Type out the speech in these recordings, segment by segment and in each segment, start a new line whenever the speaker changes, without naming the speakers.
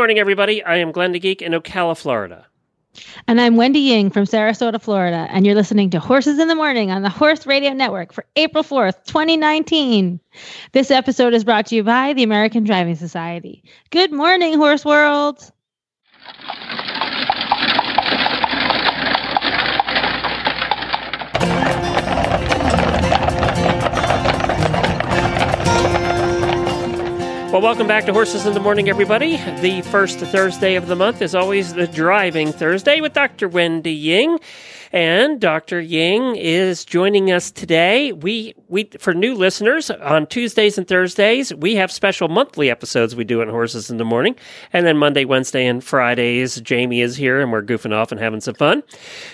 Morning, everybody. I am Glenn the Geek in Ocala, Florida.
And I'm Wendy Ying from Sarasota, Florida, and you're listening to Horses in the Morning on the Horse Radio Network for April 4th, 2019. This episode is brought to you by the American Driving Society. Good morning, Horse World.
Well, welcome back to Horses in the Morning, everybody. The first Thursday of the month is always the Driving Thursday with Dr. Wendy Ying. And Dr. Ying is joining us today. We, we, for new listeners, on Tuesdays and Thursdays, we have special monthly episodes we do on Horses in the Morning. And then Monday, Wednesday, and Fridays, Jamie is here and we're goofing off and having some fun.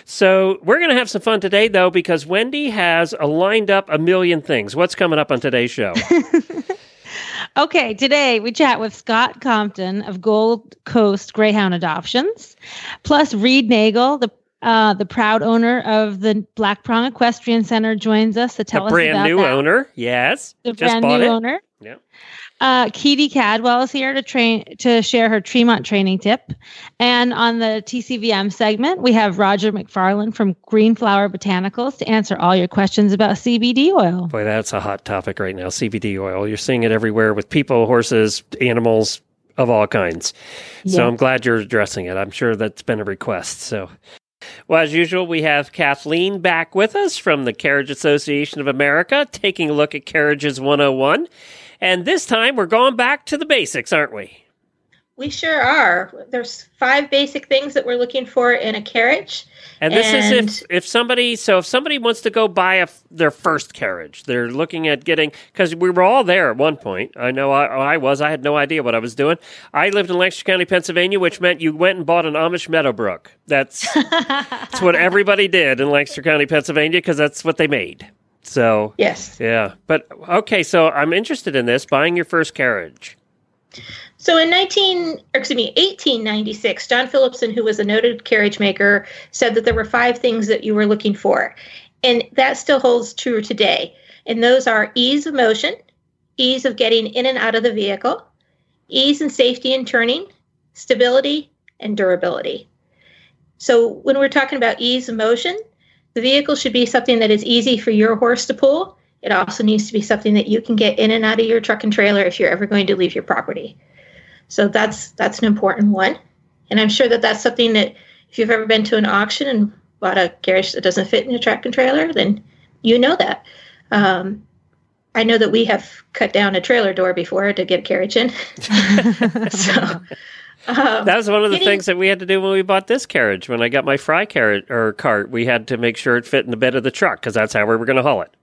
So we're going to have some fun today, though, because Wendy has lined up a million things. What's coming up on today's show?
Okay, today we chat with Scott Compton of Gold Coast Greyhound Adoptions, plus Reed Nagel, the uh, the proud owner of the Black Prong Equestrian Center, joins us to tell
a
us
brand new
that.
owner. Yes.
The
Just
brand
bought
new
it.
owner.
Yeah.
Uh, Keady Cadwell is here to train to share her Tremont training tip, and on the TCVM segment, we have Roger McFarland from Greenflower Botanicals to answer all your questions about CBD oil.
Boy, that's a hot topic right now. CBD oil. You're seeing it everywhere with people, horses, animals of all kinds. So I'm glad you're addressing it. I'm sure that's been a request. So, well, as usual, we have Kathleen back with us from the Carriage Association of America, taking a look at Carriages 101. And this time we're going back to the basics, aren't we?
We sure are. There's five basic things that we're looking for in a carriage.
And this is if if somebody so if somebody wants to go buy a, their first carriage, they're looking at getting because we were all there at one point. I know I, I was. I had no idea what I was doing. I lived in Lancaster County, Pennsylvania, which meant you went and bought an Amish Meadowbrook. That's that's what everybody did in Lancaster County, Pennsylvania, because that's what they made. So
Yes.
yeah, but okay. So I'm interested in this buying your first carriage.
So in 19, or excuse me, 1896, John Philipson, who was a noted carriage maker, said that there were five things that you were looking for. And that still holds true today. And those are ease of motion, ease of getting in and out of the vehicle, ease and safety in turning, stability, and durability. So when we're talking about ease of motion, the vehicle should be something that is easy for your horse to pull. It also needs to be something that you can get in and out of your truck and trailer if you're ever going to leave your property. So that's that's an important one. And I'm sure that that's something that if you've ever been to an auction and bought a carriage that doesn't fit in your truck and trailer, then you know that. Um, I know that we have cut down a trailer door before to get a carriage in. so um,
That was one of the things that we had to do when we bought this carriage. When I got my fry carrot or cart, we had to make sure it fit in the bed of the truck because that's how we were going to haul it.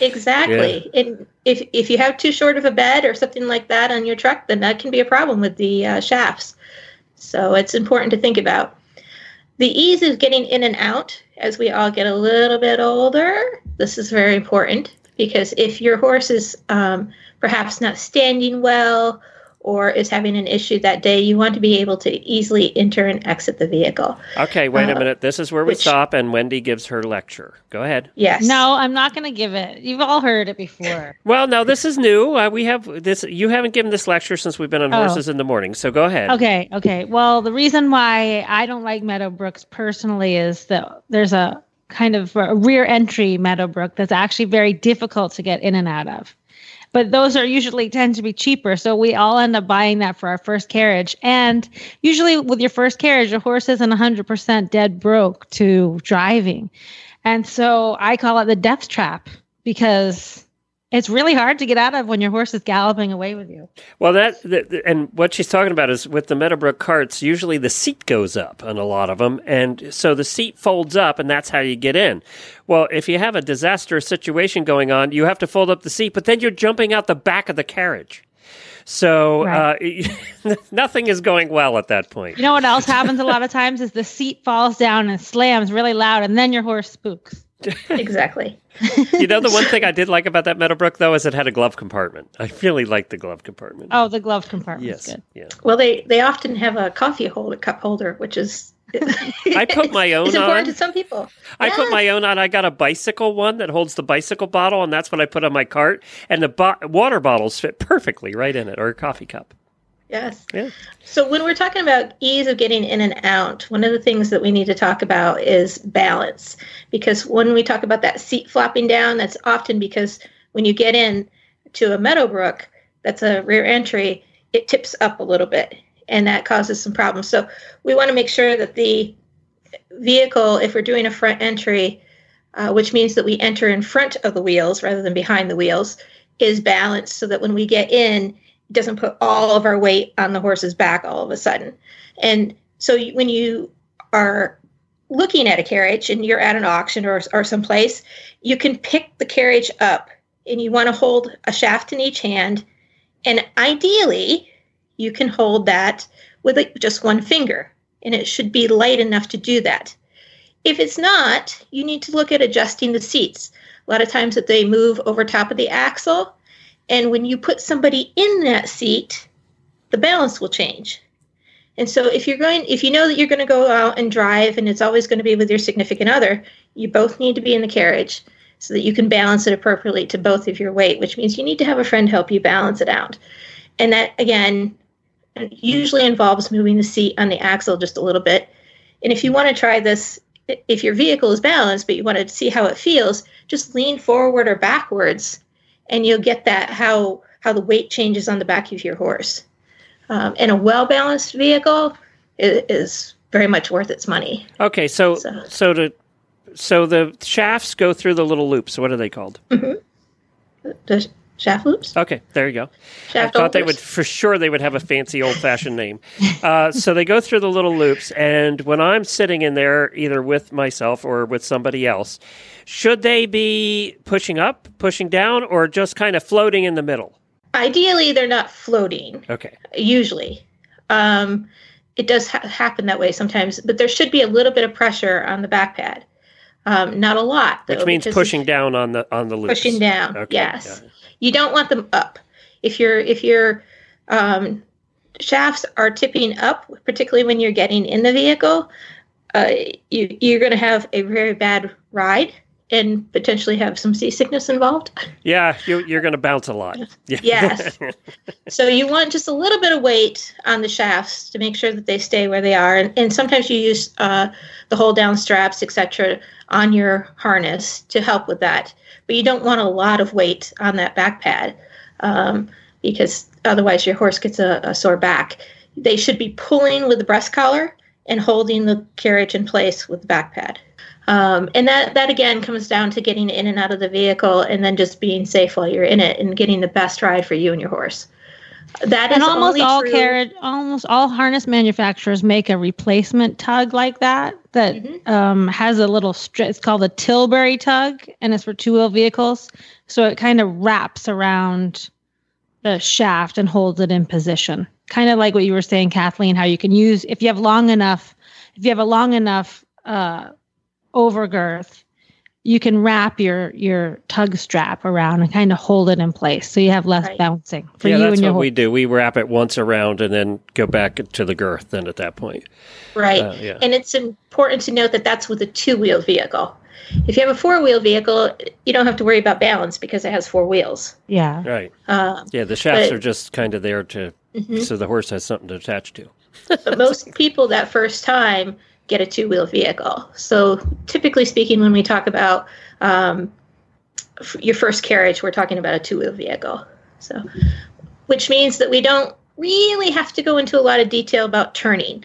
Exactly. And if if you have too short of a bed or something like that on your truck, then that can be a problem with the uh, shafts. So it's important to think about. The ease of getting in and out as we all get a little bit older. This is very important because if your horse is um, perhaps not standing well or is having an issue that day, you want to be able to easily enter and exit the vehicle.
Okay, wait a
Uh,
minute. This is where we
which-
stop, and Wendy gives her lecture. Go ahead.
Yes.
No, I'm not going to give it. You've all heard it before.
Well, no, this is new. Uh, we have this. You haven't given this lecture since we've been on
Oh.
horses in the morning. So go ahead.
Okay, okay. Well, the reason why I don't like Meadowbrooks personally is that there's a kind of a rear entry Meadowbrook that's actually very difficult to get in and out of. But those are usually tend to be cheaper, so we all end up buying that for our first carriage. And usually, with your first carriage, your horse isn't 100% dead broke to driving, and so I call it the death trap because it's really hard to get out of when your horse is galloping away with you.
Well, that th- th- and what she's talking about is with the Meadowbrook carts. Usually, the seat goes up on a lot of them, and so the seat folds up, and that's how you get in. Well, if you have a disastrous situation going on, you have to fold up the seat, but then you're jumping out the back of the carriage. So uh, nothing is going well at that point.
You know what else happens a lot of times is the seat falls down and slams really loud, and then your horse spooks.
Exactly.
you know, the one thing I did like about that Meadowbrook, though, is it had a glove compartment. I really liked the glove compartment.
Oh, the glove compartment.
yes,
Good.
yeah.
Well, they they often have a coffee holder, cup holder, which is.
I put my own
It's important
on.
to some people.
I put my own on. I got a bicycle one that holds the bicycle bottle, and that's what I put on my cart. And the bo- water bottles fit perfectly right in it, or a coffee cup.
Yes.
Yeah.
So when we're talking about ease of getting in and out, one of the things that we need to talk about is balance. Because when we talk about that seat flopping down, that's often because when you get in to a Meadowbrook, that's a rear entry, it tips up a little bit and that causes some problems. So we want to make sure that the vehicle, if we're doing a front entry, uh, which means that we enter in front of the wheels rather than behind the wheels, is balanced so that when we get in, doesn't put all of our weight on the horse's back all of a sudden. And so when you are looking at a carriage and you're at an auction or, or someplace, you can pick the carriage up and you want to hold a shaft in each hand. And ideally, you can hold that with just one finger, and it should be light enough to do that. If it's not, you need to look at adjusting the seats. A lot of times that they move over top of the axle, and when you put somebody in that seat, the balance will change. And so if you're going if you know that you're going to go out and drive and it's always going to be with your significant other, you both need to be in the carriage so that you can balance it appropriately to both of your weight, which means you need to have a friend help you balance it out. And that again usually involves moving the seat on the axle just a little bit. And if you want to try this if your vehicle is balanced but you want to see how it feels, just lean forward or backwards and you'll get that how how the weight changes on the back of your horse. Um, and a well balanced vehicle is, is very much worth its money.
Okay, so
So-
so to so the shafts go through the little loops. What are they called?
The shaft loops,
Okay, there you go.
shaft
I thought they would for sure they would have a fancy old fashioned name. Uh, so they go through the little loops, and when I'm sitting in there, either with myself or with somebody else, should they be pushing up, pushing down, or just kind of floating in the middle?
Ideally, they're not floating.
Okay.
Usually, um, it does ha- happen that way sometimes, but there should be a little bit of pressure on the back pad. Um, not a lot, though,
Which means pushing down on the on the loops.
pushing down.
Okay,
yes. You don't want them up. If your if your um, shafts are tipping up, particularly when you're getting in the vehicle, uh, you you're going to have a very bad ride and potentially have some seasickness involved.
Yeah, you, you're going to bounce a lot. Yeah.
Yes. so you want just a little bit of weight on the shafts to make sure that they stay where they are. And, and sometimes you use uh, the hold down straps, etc., on your harness to help with that. But you don't want a lot of weight on that back pad um, because otherwise your horse gets a, a sore back. They should be pulling with the breast collar and holding the carriage in place with the back pad. Um, and that, that again comes down to getting in and out of the vehicle and then just being safe while you're in it and getting the best ride for you and your horse. That is
and almost all carriage, almost all harness manufacturers make a replacement tug like that that
Mm-hmm.
um, has a little stri It's called a Tilbury tug, and it's for two wheel vehicles. So it kind of wraps around the shaft and holds it in position. Kind of like what you were saying, Kathleen, how you can use if you have long enough, if you have a long enough uh, overgirth, you can wrap your your tug strap around and kind of hold it in place, so you have less
Right.
bouncing for
yeah,
you
that's
and your
what
horse.
we do. We wrap it once around and then go back to the girth. Then at that point,
Right.
Uh, yeah.
And it's important to note that that's with a two wheel vehicle. If you have a four wheel vehicle, you don't have to worry about balance because it has four wheels.
Yeah.
right?
Um,
Yeah, the shafts
But-
are just kind of there to
mhm.
so the horse has something to attach to.
but most people that first time get a two wheel vehicle. So typically speaking, when we talk about um, f- your first carriage, we're talking about a two wheel vehicle. So, which means that we don't really have to go into a lot of detail about turning,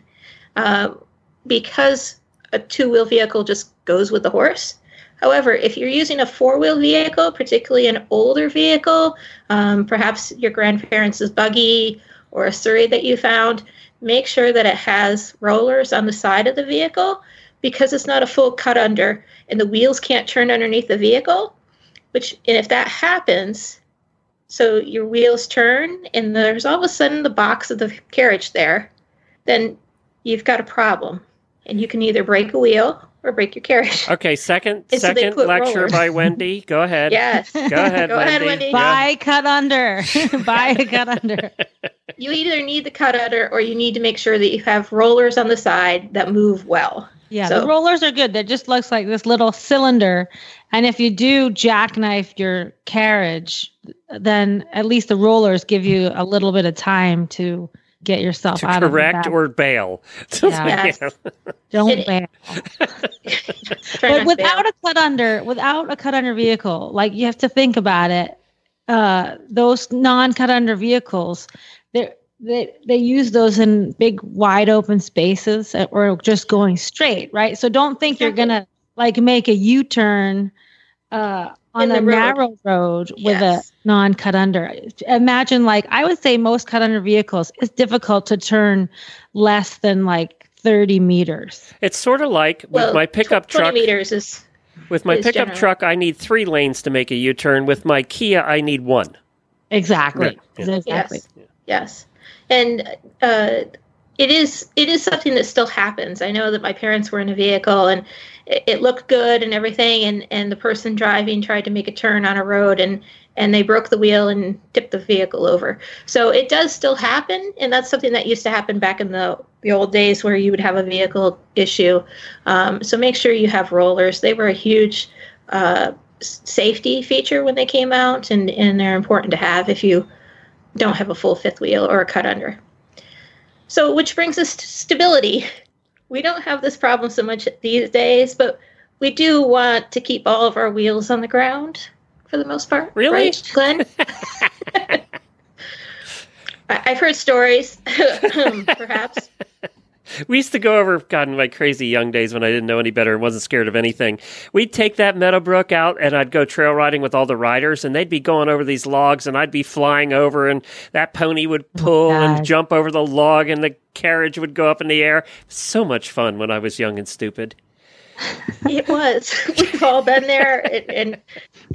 um, because a two wheel vehicle just goes with the horse. However, if you're using a four wheel vehicle, particularly an older vehicle, um, perhaps your grandparents' buggy or a surrey that you found, make sure that it has rollers on the side of the vehicle because it's not a full cut under and the wheels can't turn underneath the vehicle which and if that happens so your wheels turn and there's all of a sudden the box of the carriage there, then you've got a problem. And you can either break a wheel or break your carriage.
Okay, second
And
second
put
lecture
rollers.
by Wendy. Go ahead.
Yes.
Go ahead,
Go
Wendy.
ahead, Wendy.
Yeah.
Buy cut under. Buy cut under.
You either need the cut under or you need to make sure that you have rollers on the side that move well.
Yeah,
So-
the rollers are good. That just looks like this little cylinder. And if you do jackknife your carriage, then at least the rollers give you a little bit of time to get yourself
To
out of the
correct or bail.
Yeah.
Yes.
Don't bail. But without
bail.
a cut under, without a cut under vehicle, like you have to think about it. Uh, those non-cut under vehicles, they they they use those in big wide open spaces or just going straight, right? So don't think you're gonna like make a U-turn uh, on a
road.
narrow road with
Yes.
a non-cut under. Imagine like I would say most cut under vehicles, it's difficult to turn less than like 30 meters.
It's sort of like with my pickup
tw- 20
truck.
meters is
With my
is
pickup
general.
truck, I need three lanes to make a U-turn. With my Kia, I need one.
Exactly.
Right. Yeah.
Exactly.
Yes. Yes. And uh, it is it is something that still happens. I know that my parents were in a vehicle and it, it looked good and everything and, and the person driving tried to make a turn on a road and and they broke the wheel and tipped the vehicle over. So it does still happen and that's something that used to happen back in the the old days where you would have a vehicle issue. Um, so make sure you have rollers. They were a huge uh, safety feature when they came out and, and they're important to have if you don't have a full fifth wheel or a cut under. So, which brings us to stability. We don't have this problem so much these days, but we do want to keep all of our wheels on the ground for the most part.
Really?
Right, Glenn? I- I've heard stories, perhaps.
We used to go over, God, in my crazy young days when I didn't know any better and wasn't scared of anything. We'd take that Meadowbrook out and I'd go trail riding with all the riders and they'd be going over these logs and I'd be flying over and that pony would pull and jump over the log and the carriage would go up in the air. So much fun when I was young and stupid.
It was. We've all been there, and and,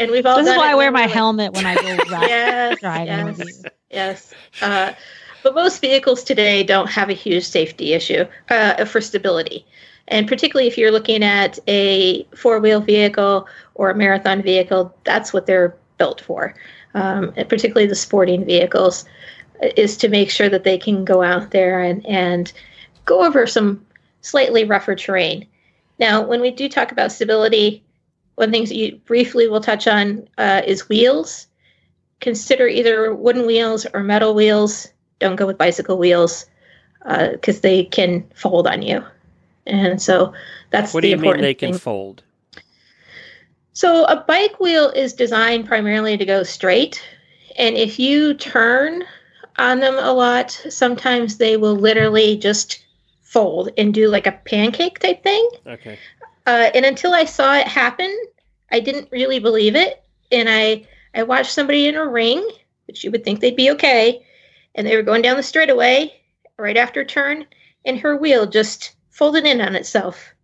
and we've all.
This is
done
why
it
I wear my
like-
helmet when I go ride.
yes,
driving
yes, yes. Uh, but most vehicles today don't have a huge safety issue uh, for stability. And particularly if you're looking at a four wheel vehicle or a marathon vehicle, that's what they're built for. Um, particularly the sporting vehicles, uh, is to make sure that they can go out there and, and go over some slightly rougher terrain. Now, when we do talk about stability, one thing that you briefly will touch on uh, is wheels consider either wooden wheels or metal wheels. Don't go with bicycle wheels because they can fold on you. And so that's
What
the
do you mean they can
thing.
fold?
So a bike wheel is designed primarily to go straight, and if you turn on them a lot, sometimes they will literally just fold and do like a pancake type thing.
Okay.
Uh, and until I saw it happen, I didn't really believe it. And I I watched somebody in a ring, which you would think they'd be okay, and they were going down the straightaway right after a turn, and her wheel just folded in on itself.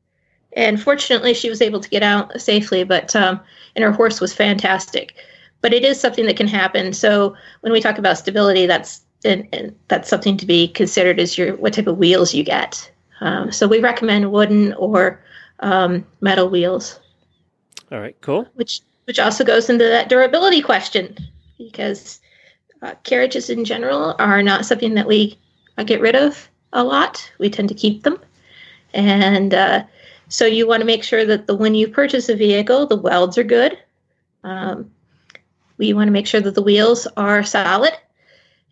And fortunately, she was able to get out safely. But um, and her horse was fantastic. But it is something that can happen. So when we talk about stability, that's and, and that's something to be considered as your what type of wheels you get. Um, so we recommend wooden or um, metal wheels,
All right, cool.
which which also goes into that durability question, because uh, carriages in general are not something that we uh, get rid of a lot. We tend to keep them, and uh, so you want to make sure that the when you purchase a vehicle, the welds are good. Um, we want to make sure that the wheels are solid,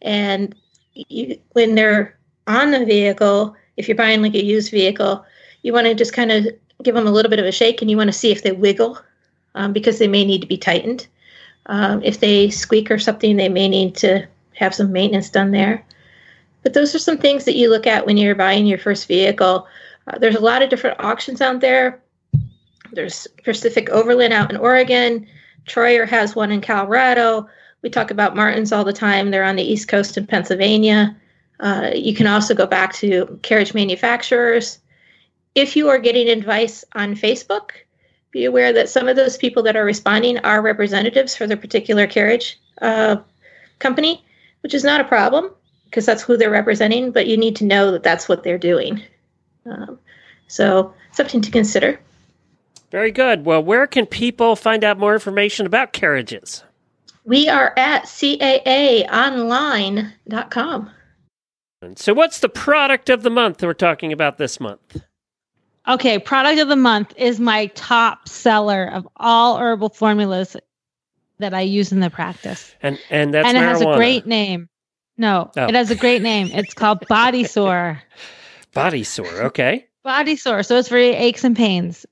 and you, when they're on the vehicle, if you're buying like a used vehicle, you want to just kind of give them a little bit of a shake and you want to see if they wiggle um, because they may need to be tightened. Um, if they squeak or something, they may need to have some maintenance done there. But those are some things that you look at when you're buying your first vehicle. Uh, there's a lot of different auctions out there. There's Pacific Overland out in Oregon. Troyer has one in Colorado. We talk about Martins all the time. They're on the East Coast in Pennsylvania. Uh, you can also go back to carriage manufacturers. If you are getting advice on Facebook, be aware that some of those people that are responding are representatives for their particular carriage uh, company, which is not a problem because that's who they're representing, but you need to know that that's what they're doing. Um, so, something to consider.
Very good. Well, where can people find out more information about carriages?
We are at caaonline.com.
So, what's the product of the month we're talking about this month?
Okay, product of the month is my top seller of all herbal formulas that I use in the practice.
And and that's
and it has a great name. No,
Oh.
it has a great name. It's called Body Sore.
body sore. Okay.
Body Sore. So it's for aches and pains.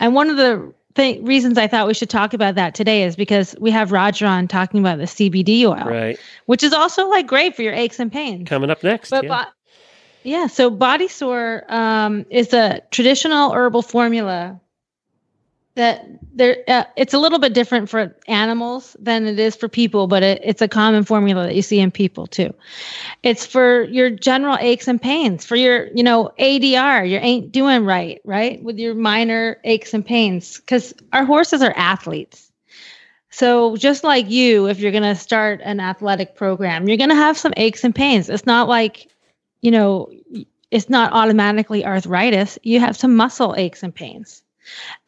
And one of the th- reasons I thought we should talk about that today is because we have Roger on talking about the CBD oil,
Right.
which is also like great for your aches and pains.
Coming up next.
But
yeah.
bo- yeah, so body sore um, is a traditional herbal formula that there. Uh, it's a little bit different for animals than it is for people, but it, it's a common formula that you see in people too. It's for your general aches and pains, for your you know ADR, you ain't doing right, right, with your minor aches and pains, because our horses are athletes. So just like you, if you're going to start an athletic program, you're going to have some aches and pains. It's not like you know, it's not automatically arthritis. You have some muscle aches and pains.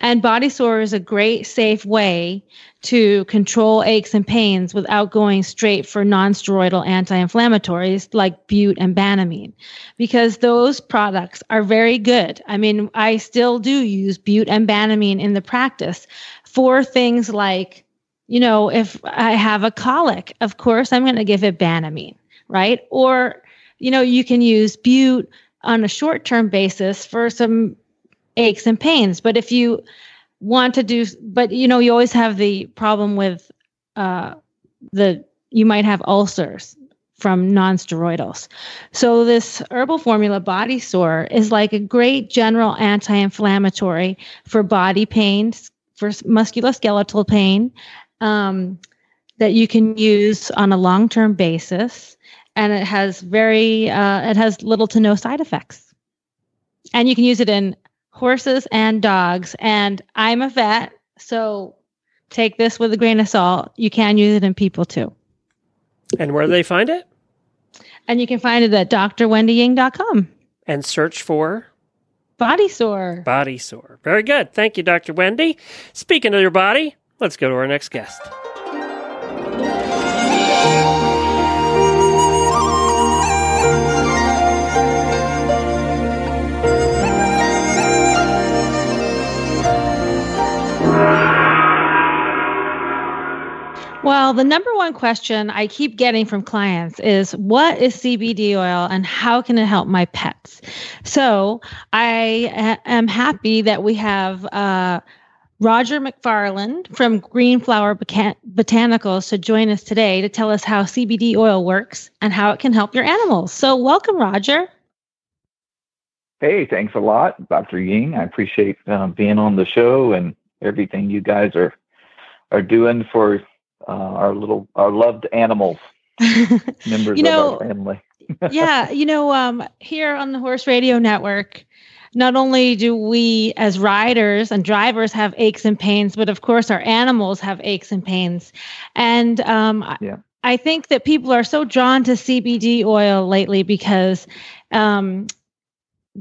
And body sore is a great, safe way to control aches and pains without going straight for non-steroidal anti-inflammatories like bute and banamine because those products are very good. I mean, I still do use bute and banamine in the practice for things like, you know, if I have a colic, of course I'm going to give it banamine, right? Or you know, you can use bute on a short term basis for some aches and pains. But if you want to do, but you know, you always have the problem with uh, the, you might have ulcers from non-steroidals. So this herbal formula body sore is like a great general anti-inflammatory for body pains, for musculoskeletal pain, um, that you can use on a long-term basis and it has very uh, it has little to no side effects and you can use it in horses and dogs and i'm a vet so take this with a grain of salt you can use it in people too
And where do they find it?
and you can find it at drwendyying.com
And search for
body sore
body sore. Very good. Thank you, Dr. Wendy. Speaking of your body, let's go to our next guest.
Well, the number one question I keep getting from clients is what is CBD oil and how can it help my pets? So I a- am happy that we have uh, Roger McFarland from Green Flower Bocan- Botanicals to join us today to tell us how CBD oil works and how it can help your animals. So, welcome, Roger.
Hey, thanks a lot, Dr. Ying. I appreciate um, being on the show and everything you guys are are doing for uh, our little our loved animals, members
You know-
of our family.
yeah, you know, um, here on the Horse Radio Network, not only do we as riders and drivers have aches and pains, but of course our animals have aches and pains. And um, I-
Yeah.
I think that people are so drawn to CBD oil lately because um,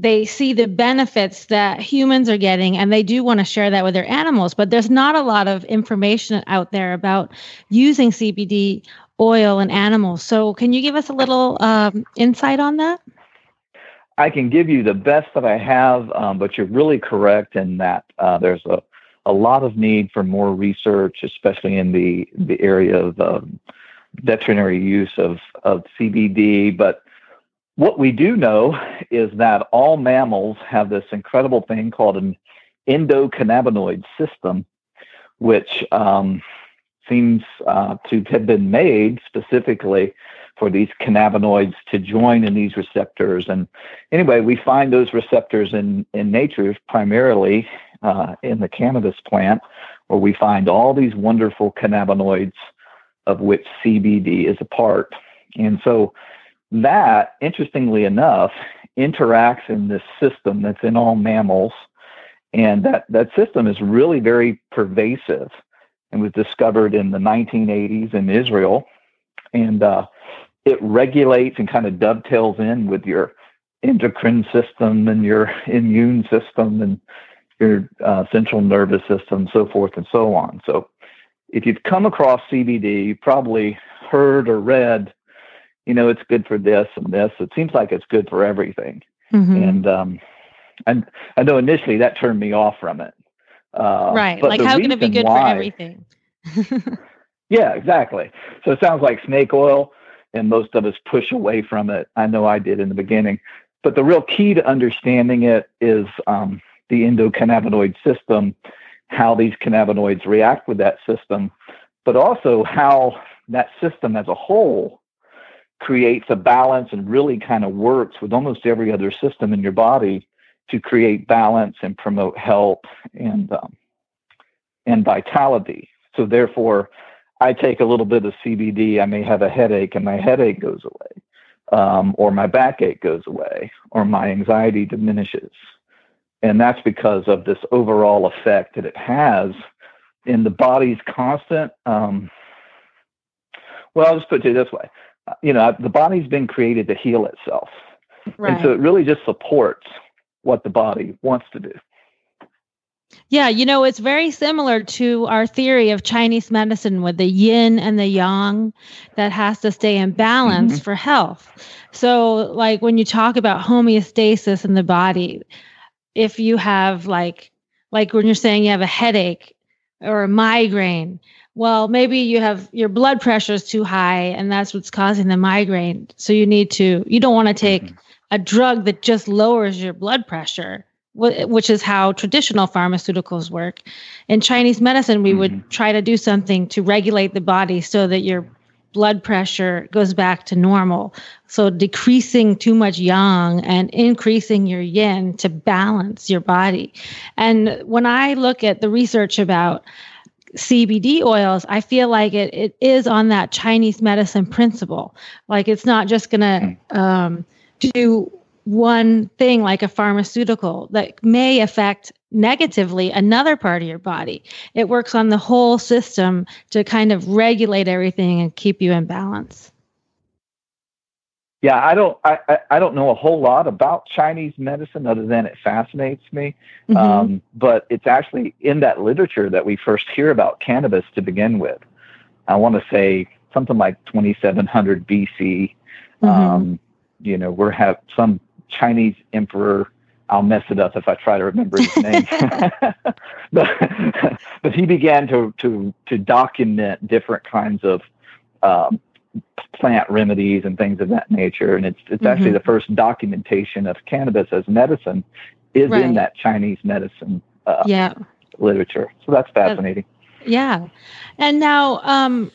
they see the benefits that humans are getting and they do want to share that with their animals. But there's not a lot of information out there about using CBD oil in animals. So, can you give us a little um, insight on that?
I can give you the best that I have, um, but you're really correct in that uh, there's a, a lot of need for more research, especially in the, the area of um, veterinary use of, of CBD. But what we do know is that all mammals have this incredible thing called an endocannabinoid system, which um, seems uh, to have been made specifically for these cannabinoids to join in these receptors. And anyway, we find those receptors in, in nature primarily uh, in the cannabis plant, where we find all these wonderful cannabinoids of which CBD is a part. And so that, interestingly enough, interacts in this system that's in all mammals. And that, that system is really very pervasive and was discovered in the 1980s in Israel and uh, it regulates and kind of dovetails in with your endocrine system and your immune system and your uh, central nervous system, so forth and so on. So, if you've come across CBD, you probably heard or read, you know, it's good for this and this. It seems like it's good for everything.
Mhm.
And um, and I know initially that turned me off from it. Uh,
right. Like, how can it be good for everything?
Yeah, exactly. So it sounds like snake oil, and most of us push away from it. I know I did in the beginning. But the real key to understanding it is um, the endocannabinoid system, how these cannabinoids react with that system, but also how that system as a whole creates a balance and really kind of works with almost every other system in your body to create balance and promote health and um, and vitality. So therefore, I take a little bit of CBD, I may have a headache and my headache goes away, um, or my backache goes away, or my anxiety diminishes. And that's because of this overall effect that it has in the body's constant. Um, well, I'll just put it this way you know, the body's been created to heal itself.
right.
And so it really just supports what the body wants to do.
Yeah, you know, it's very similar to our theory of Chinese medicine with the yin and the yang that has to stay in balance
Mm-hmm.
for health. So, like when you talk about homeostasis in the body, if you have like like when you're saying you have a headache or a migraine, well, maybe you have your blood pressure is too high and that's what's causing the migraine. So you need to you don't want to take
Mm-hmm.
a drug that just lowers your blood pressure wh- which is how traditional pharmaceuticals work. In Chinese medicine, we would try to do something to regulate the body so that your blood pressure goes back to normal. So decreasing too much yang and increasing your yin to balance your body. And when I look at the research about CBD oils, I feel like it, it is on that Chinese medicine principle. Like it's not just going to um, do one thing like a pharmaceutical that may affect negatively another part of your body. It works on the whole system to kind of regulate everything and keep you in balance.
Yeah, I don't I, I, I don't know a whole lot about Chinese medicine other than it fascinates me.
Mhm.
Um, but it's actually in that literature that we first hear about cannabis to begin with. I want to say something like 2700 BC.
Mhm.
Um, you know, we're have some Chinese emperor. I'll mess it up if I try to remember his name. but, but he began to to to document different kinds of um, plant remedies and things of that nature. And it's it's actually
Mhm.
the first documentation of cannabis as medicine is
Right.
in that Chinese medicine uh,
yeah.
literature. So that's fascinating.
Yeah. And now, um,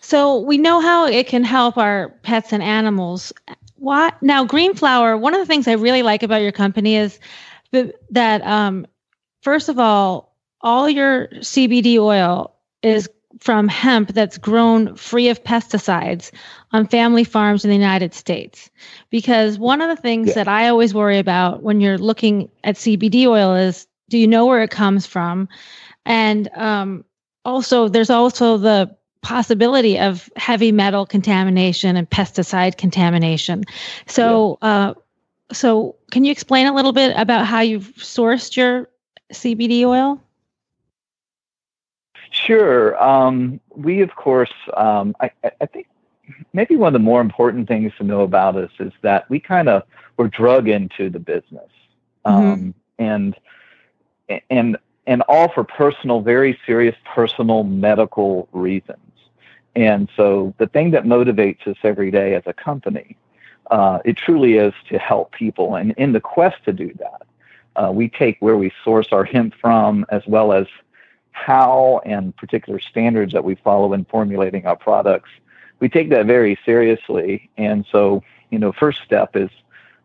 so we know how it can help our pets and animals. What now, Green Flower? One of the things I really like about your company is that, that um, first of all, all your CBD oil is from hemp that's grown free of pesticides on family farms in the United States. Because one of the things
Yeah.
that I always worry about when you're looking at CBD oil is do you know where it comes from? And um, also, there's also the possibility of heavy metal contamination and pesticide contamination. So, uh, so can you explain a little bit about how you've sourced your CBD oil?
Sure. Um, we, of course, um, I, I- think maybe one of the more important things to know about us is that we kind of were drug into the business, um, and and and all for personal, very serious personal medical reasons. And so, the thing that motivates us every day as a company, uh, it truly is to help people. And in the quest to do that, uh, we take where we source our hemp from, as well as how and particular standards that we follow in formulating our products. We take that very seriously. And so, you know, first step is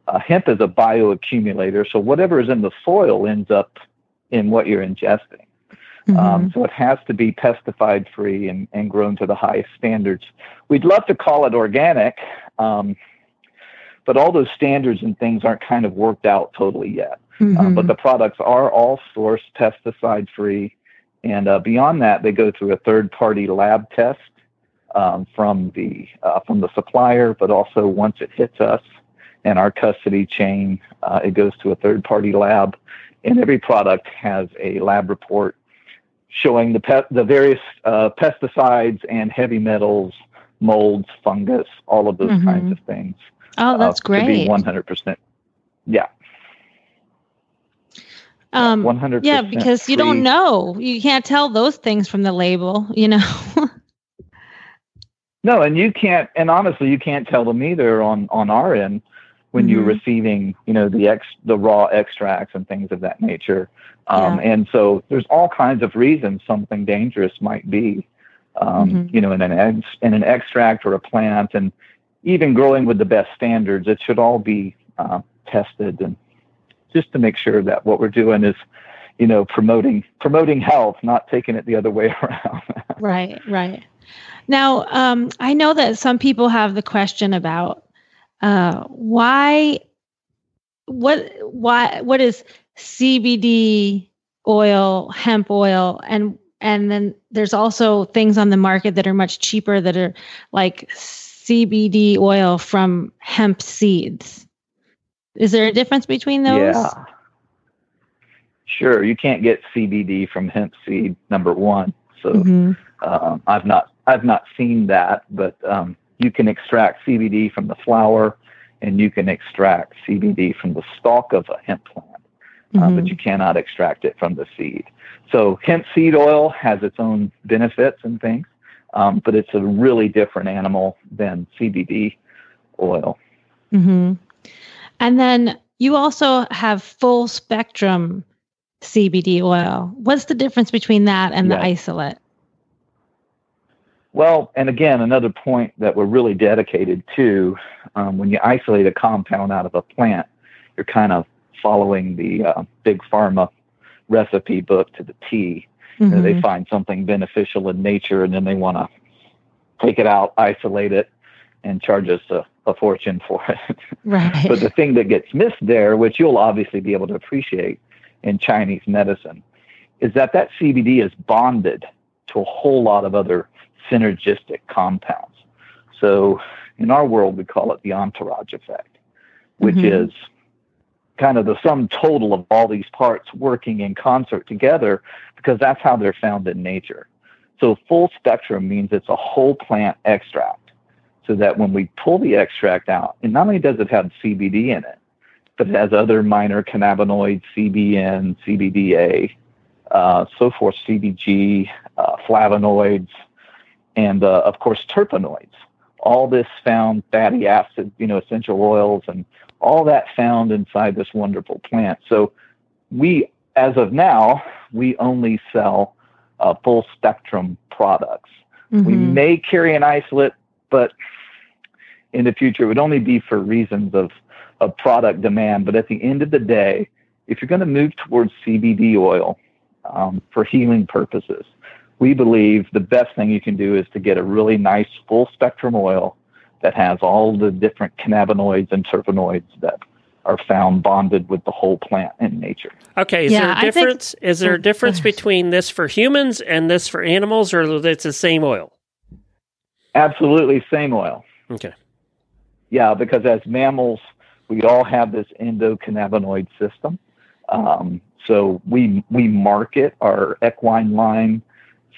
uh, hemp is a bioaccumulator. So whatever is in the soil ends up in what you're ingesting. Um, so it has to be pesticide free and, and grown to the highest standards. We'd love to call it organic, um, but all those standards and things aren't kind of worked out totally yet. Uh,
Mhm.
but the products are all sourced pesticide free. And uh, beyond that, they go through a third party lab test um, from the uh, from the supplier, but also once it hits us and our custody chain, uh, it goes to a third party lab, and every product has a lab report showing the pe- the various uh, pesticides and heavy metals, molds, fungus, all of those
Mhm.
kinds of things.
Oh, that's
uh, To be 100%. Yeah,
Um,
100%.
yeah, because you don't know. You can't tell those things from the label, you know.
No, and you can't, and honestly, you can't tell them either on on our end when you're
Mhm.
receiving, you know, the ex the raw extracts and things of that nature. Um, And so there's all kinds of reasons something dangerous might be, um,
Mhm.
you know, in an ex, in an extract or a plant, and even growing with the best standards, it should all be uh, tested and just to make sure that what we're doing is, you know, promoting promoting health, not taking it the other way around.
right, right. Now, um, I know that some people have the question about uh, why, what, why, what is CBD oil, hemp oil, and and then there's also things on the market that are much cheaper that are like CBD oil from hemp seeds. Is there a difference between those?
Yeah. Sure, you can't get CBD from hemp seed number one. So
Mhm.
um, I've not I've not seen that, but um, you can extract CBD from the flower, and you can extract CBD from the stalk of a hemp plant, uh, but
Mhm.
you cannot extract it from the seed. So hemp seed oil has its own benefits and things, um, but it's a really different animal than CBD oil.
hmm And then you also have full spectrum CBD oil. What's the difference between that and the isolate?
Well, and again, another point that we're really dedicated to um, when you isolate a compound out of a plant, you're kind of following the uh, big pharma recipe book to the T. You know, they
Mhm.
find something beneficial in nature and then they want to take it out, isolate it, and charge us a, a fortune for it.
Right.
but the thing that gets missed there, which you'll obviously be able to appreciate in Chinese medicine, is that that CBD is bonded to a whole lot of other synergistic compounds. So in our world, we call it the entourage effect, which
Mhm.
is kind of the sum total of all these parts working in concert together because that's how they're found in nature. So full spectrum means it's a whole plant extract so that when we pull the extract out, and not only does it have CBD in it, but it has other minor cannabinoids, CBN, CBDA, uh, so forth, CBG, uh, flavonoids, and uh, of course terpenoids. All this found fatty acid, you know, essential oils, and all that found inside this wonderful plant. So we, as of now, we only sell uh, full spectrum products. We
Mhm.
may carry an isolate, but in the future, it would only be for reasons of, of product demand. But at the end of the day, if you're going to move towards CBD oil um, for healing purposes, we believe the best thing you can do is to get a really nice full spectrum oil that has all the different cannabinoids and terpenoids that are found bonded with the whole plant in nature.
Okay, is
Yeah,
there
I
a
think-
difference? Is there
Oh,
a difference between this for humans and this for animals, or it's the same oil?
Absolutely, same oil.
Okay.
Yeah, because as mammals, we all have this endocannabinoid system. Um, so we we market our equine line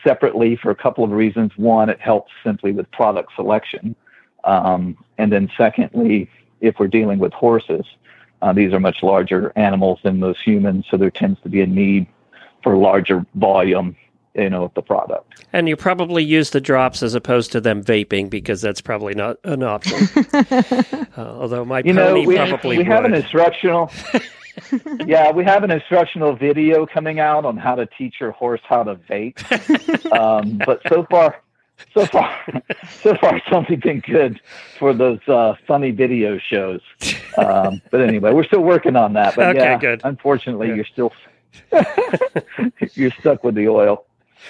separately for a couple of reasons. One, it helps simply with product selection, um, and then secondly, if we're dealing with horses, uh, these are much larger animals than most humans, so there tends to be a need for larger volume, you know, the product.
And you probably use the drops as opposed to them vaping because that's probably not an option. uh, although my
you know,
pony
we,
probably
we have an instructional. yeah, we have an instructional video coming out on how to teach your horse how to vape. um, but so far, so far, so far, it's only been good for those uh, funny video shows. Um, but anyway, we're still working on that. But
Okay,
yeah,
good.
unfortunately,
Good.
you're still you're stuck with the oil.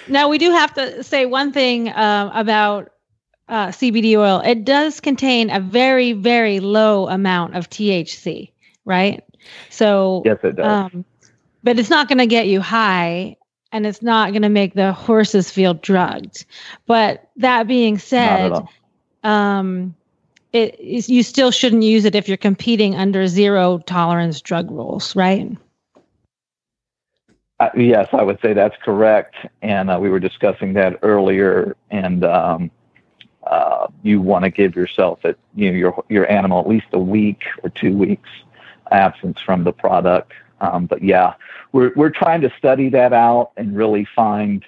Now we do have to say one thing um, about uh, CBD oil. It does contain a very, very low amount of THC, right? So,
Yes, it does.
um, but it's not going to get you high. and it's not going to make the horses feel drugged. But that being said, um, it is, you still shouldn't use it if you're competing under zero tolerance drug rules, right?
Yes, I would say that's correct. And uh, we were discussing that earlier. And um, uh, you want to give yourself you know your your animal at least a week or two weeks absence from the product. Um, but yeah, we're we're trying to study that out and really find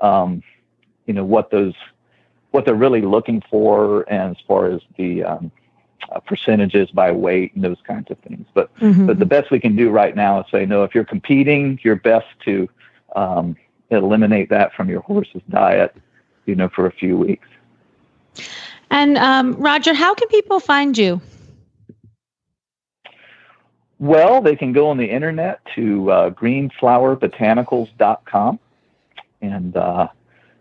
um, you know what those what they're really looking for, and as far as the um, uh, percentages by weight and those kinds of things. But
Mhm.
but the best we can do right now is say, no, if you're competing, you're best to um, eliminate that from your horse's diet, you know, for a few weeks.
And um, Roger, how can people find you?
Well, they can go on the internet to uh, greenflowerbotanicals.com, and uh,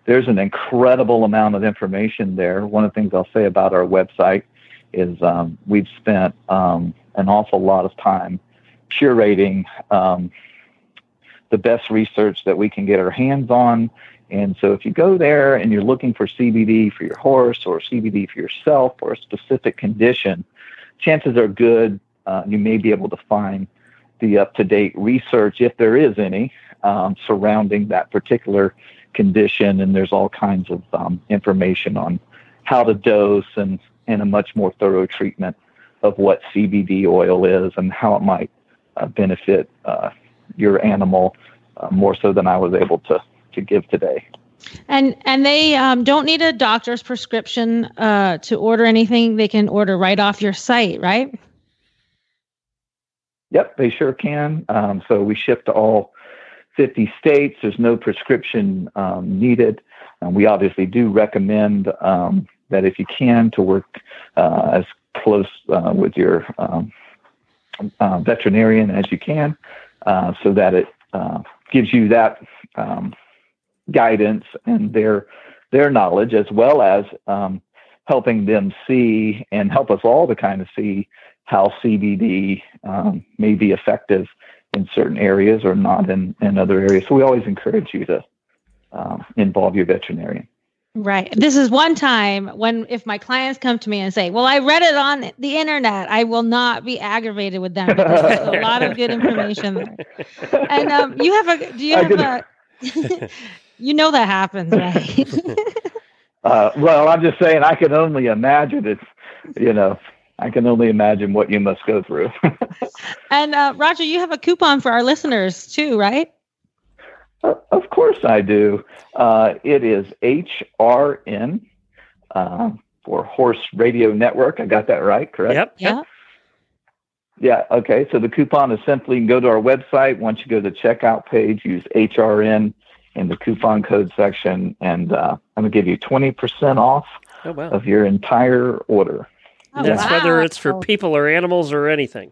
there's an incredible amount of information there. One of the things I'll say about our website is um, we've spent um, an awful lot of time curating um, the best research that we can get our hands on. And so if you go there and you're looking for CBD for your horse or CBD for yourself or a specific condition, chances are good uh, you may be able to find the up to date research, if there is any, um, surrounding that particular condition. And there's all kinds of um, information on how to dose and, and a much more thorough treatment of what CBD oil is and how it might uh, benefit uh, your animal uh, more so than I was able to, to give today.
And and they um, don't need a doctor's prescription uh, to order anything. They can order right off your site, right?
Yep, they sure can. Um, so we ship to all 50 states. There's no prescription um, needed. Um, we obviously do recommend um, that if you can, to work uh, as close uh, with your um, uh, veterinarian as you can, uh, so that it uh, gives you that um, guidance and their their knowledge, as well as um, helping them see and help us all to kind of see how CBD um, may be effective in certain areas or not in, in other areas. So we always encourage you to um, involve your veterinarian.
Right. This is one time when if my clients come to me and say, "Well, I read it on the internet," I will not be aggravated with them because there's a lot of good information there. And um, you have a do you have a you know that happens, right?
Uh, well, I'm just saying, I can only imagine it's, you know, I can only imagine what you must go through.
and uh, Roger, you have a coupon for our listeners too, right?
Uh, of course I do. Uh, it is HRN uh, for Horse Radio Network. I got that right, correct?
Yep.
Yeah.
Yeah. Okay. So the coupon is simply you can go to our website. Once you go to the checkout page, use HRN in the coupon code section, and uh, I'm gonna give you 20% off
Oh wow.
of your entire order.
Oh,
That's whether it's for people or animals or anything.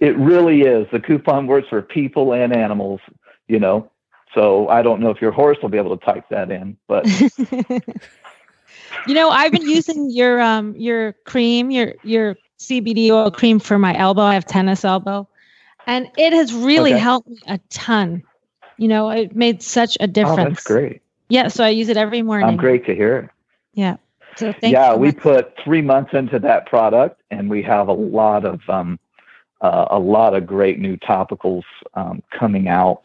It really is. The coupon works for people and animals. You know. So I don't know if your horse will be able to type that in, but
you know, I've been using your um your cream, your your CBD oil cream for my elbow. I have tennis elbow, and it has really
Okay.
helped me a ton. You know, it made such a difference.
oh, that's great.
Yeah, so I use it every morning.
I'm great to hear it.
Yeah. So thank
yeah, we
much.
put three months into that product, and we have a lot of um, uh, a lot of great new topicals um, coming out,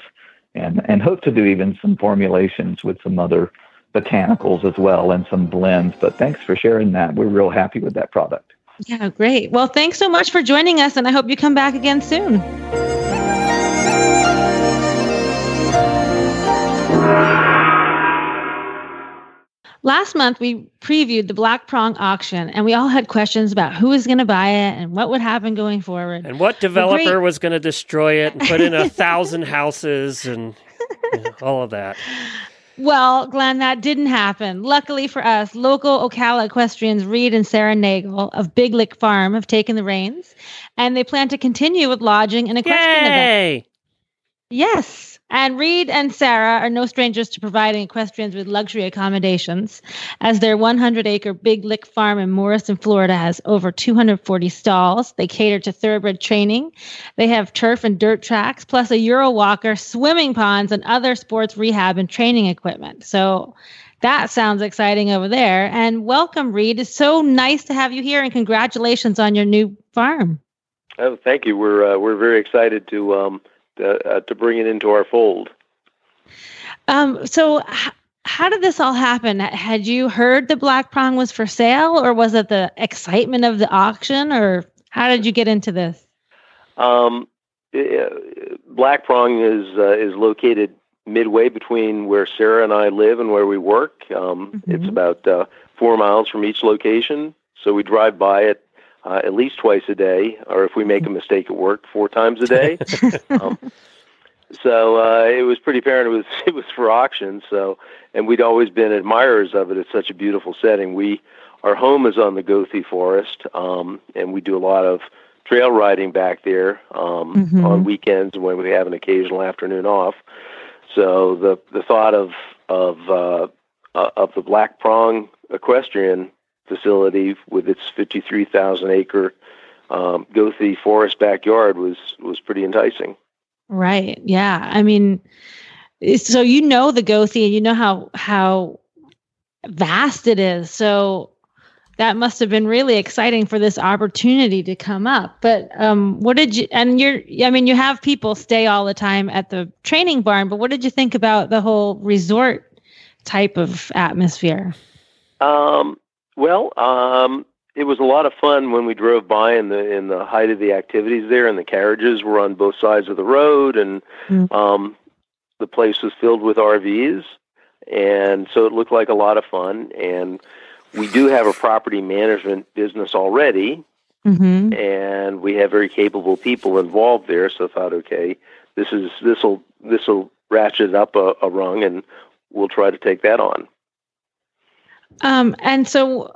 and and hope to do even some formulations with some other botanicals as well and some blends. But thanks for sharing that. We're real happy with that product.
Yeah, great. Well, thanks so much for joining us, and I hope you come back again soon. Last month, we previewed the Black Prong auction, and we all had questions about who was going to buy it and what would happen going forward.
And what developer
great-
was going to destroy it and put in a thousand houses and you know, all of that?
Well, Glenn, that didn't happen. Luckily for us, local Ocala equestrians Reid and Sarah Nagel of Big Lick Farm have taken the reins, and they plan to continue with lodging and equestrian events.
Yay!
Yes. And Reid and Sarah are no strangers to providing equestrians with luxury accommodations, as their 100 acre Big Lick farm in Morriston, Florida has over 240 stalls. They cater to thoroughbred training. They have turf and dirt tracks, plus a Euro walker, swimming ponds, and other sports rehab and training equipment. So that sounds exciting over there. And welcome, Reid. It's so nice to have you here, and congratulations on your new farm.
Oh, thank you. We're uh, we're very excited to um, uh, to bring it into our fold.
Um, so, h- how did this all happen? Had you heard the black prong was for sale, or was it the excitement of the auction, or how did you get into this?
Um, black prong is uh, is located midway between where Sarah and I live and where we work. Um, mm-hmm. It's about uh, four miles from each location, so we drive by it uh, at least twice a day, or if we make a mistake at work, four times a day. um, so uh, it was pretty apparent it was it was for auction. So, and we'd always been admirers of it. It's such a beautiful setting. We our home is on the Goethe Forest, um, and we do a lot of trail riding back there um, mm-hmm. on weekends when we have an occasional afternoon off. So the the thought of of uh, uh, of the Black Prong Equestrian facility with its 53,000 acre um, Goethe forest backyard was was pretty enticing.
Right. Yeah. I mean, so you know the Goethe and you know how how vast it is. So that must have been really exciting for this opportunity to come up. But um, what did you? And you're, I mean, you have people stay all the time at the training barn. But what did you think about the whole resort type of atmosphere?
Um, well, um, it was a lot of fun when we drove by in the in the height of the activities there, and the carriages were on both sides of the road, and mm. um, the place was filled with RVs, and so it looked like a lot of fun. And we do have a property management business already, mm-hmm. and we have very capable people involved there. So I thought, okay, this is this will this will ratchet up a, a rung, and we'll try to take that on.
Um, and so,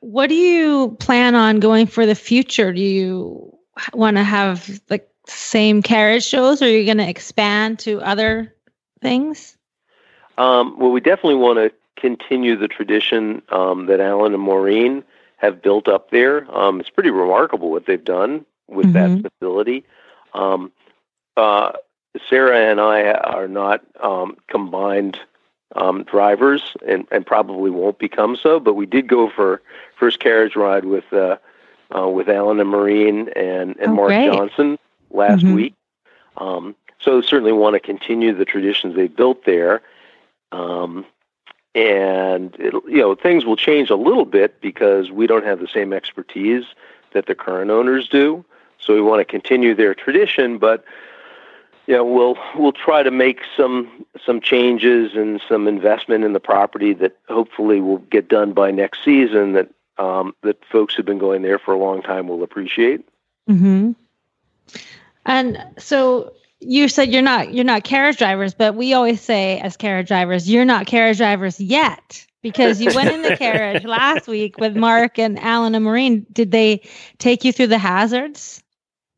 what do you plan on going for the future? Do you want to have the same carriage shows, or are you going to expand to other things?
Um, well, we definitely want to continue the tradition um, that Alan and Maureen have built up there. Um, it's pretty remarkable what they've done with mm-hmm. that facility. Um, uh, Sarah and I are not um, combined um, drivers, and, and probably won't become so. But we did go for first carriage ride with uh, uh, with Alan and Maureen and and oh, Mark great. Johnson last mm-hmm. week. Um, so certainly want to continue the traditions they built there. Um, and it, you know things will change a little bit because we don't have the same expertise that the current owners do. So we want to continue their tradition, but you know, we'll we'll try to make some some changes and some investment in the property that hopefully will get done by next season that um, that folks who've been going there for a long time will appreciate.
Hmm. And so you said you're not you're not carriage drivers, but we always say as carriage drivers, you're not carriage drivers yet because you went in the carriage last week with Mark and Alan and Maureen. Did they take you through the hazards?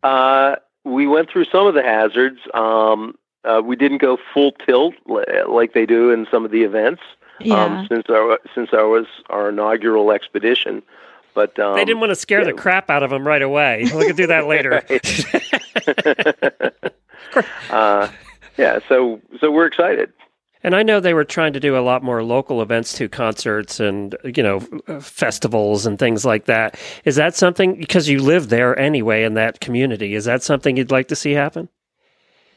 Uh, we went through some of the hazards. Um, uh, we didn't go full tilt like they do in some of the events. Um, yeah. Um, since our since our was our inaugural expedition, but um,
they didn't want to scare yeah. the crap out of them right away. We can do that later.
uh, yeah, so so we're excited.
And I know they were trying to do a lot more local events too, concerts and you know festivals and things like that. Is that something because you live there anyway in that community? Is that something you'd like to see happen?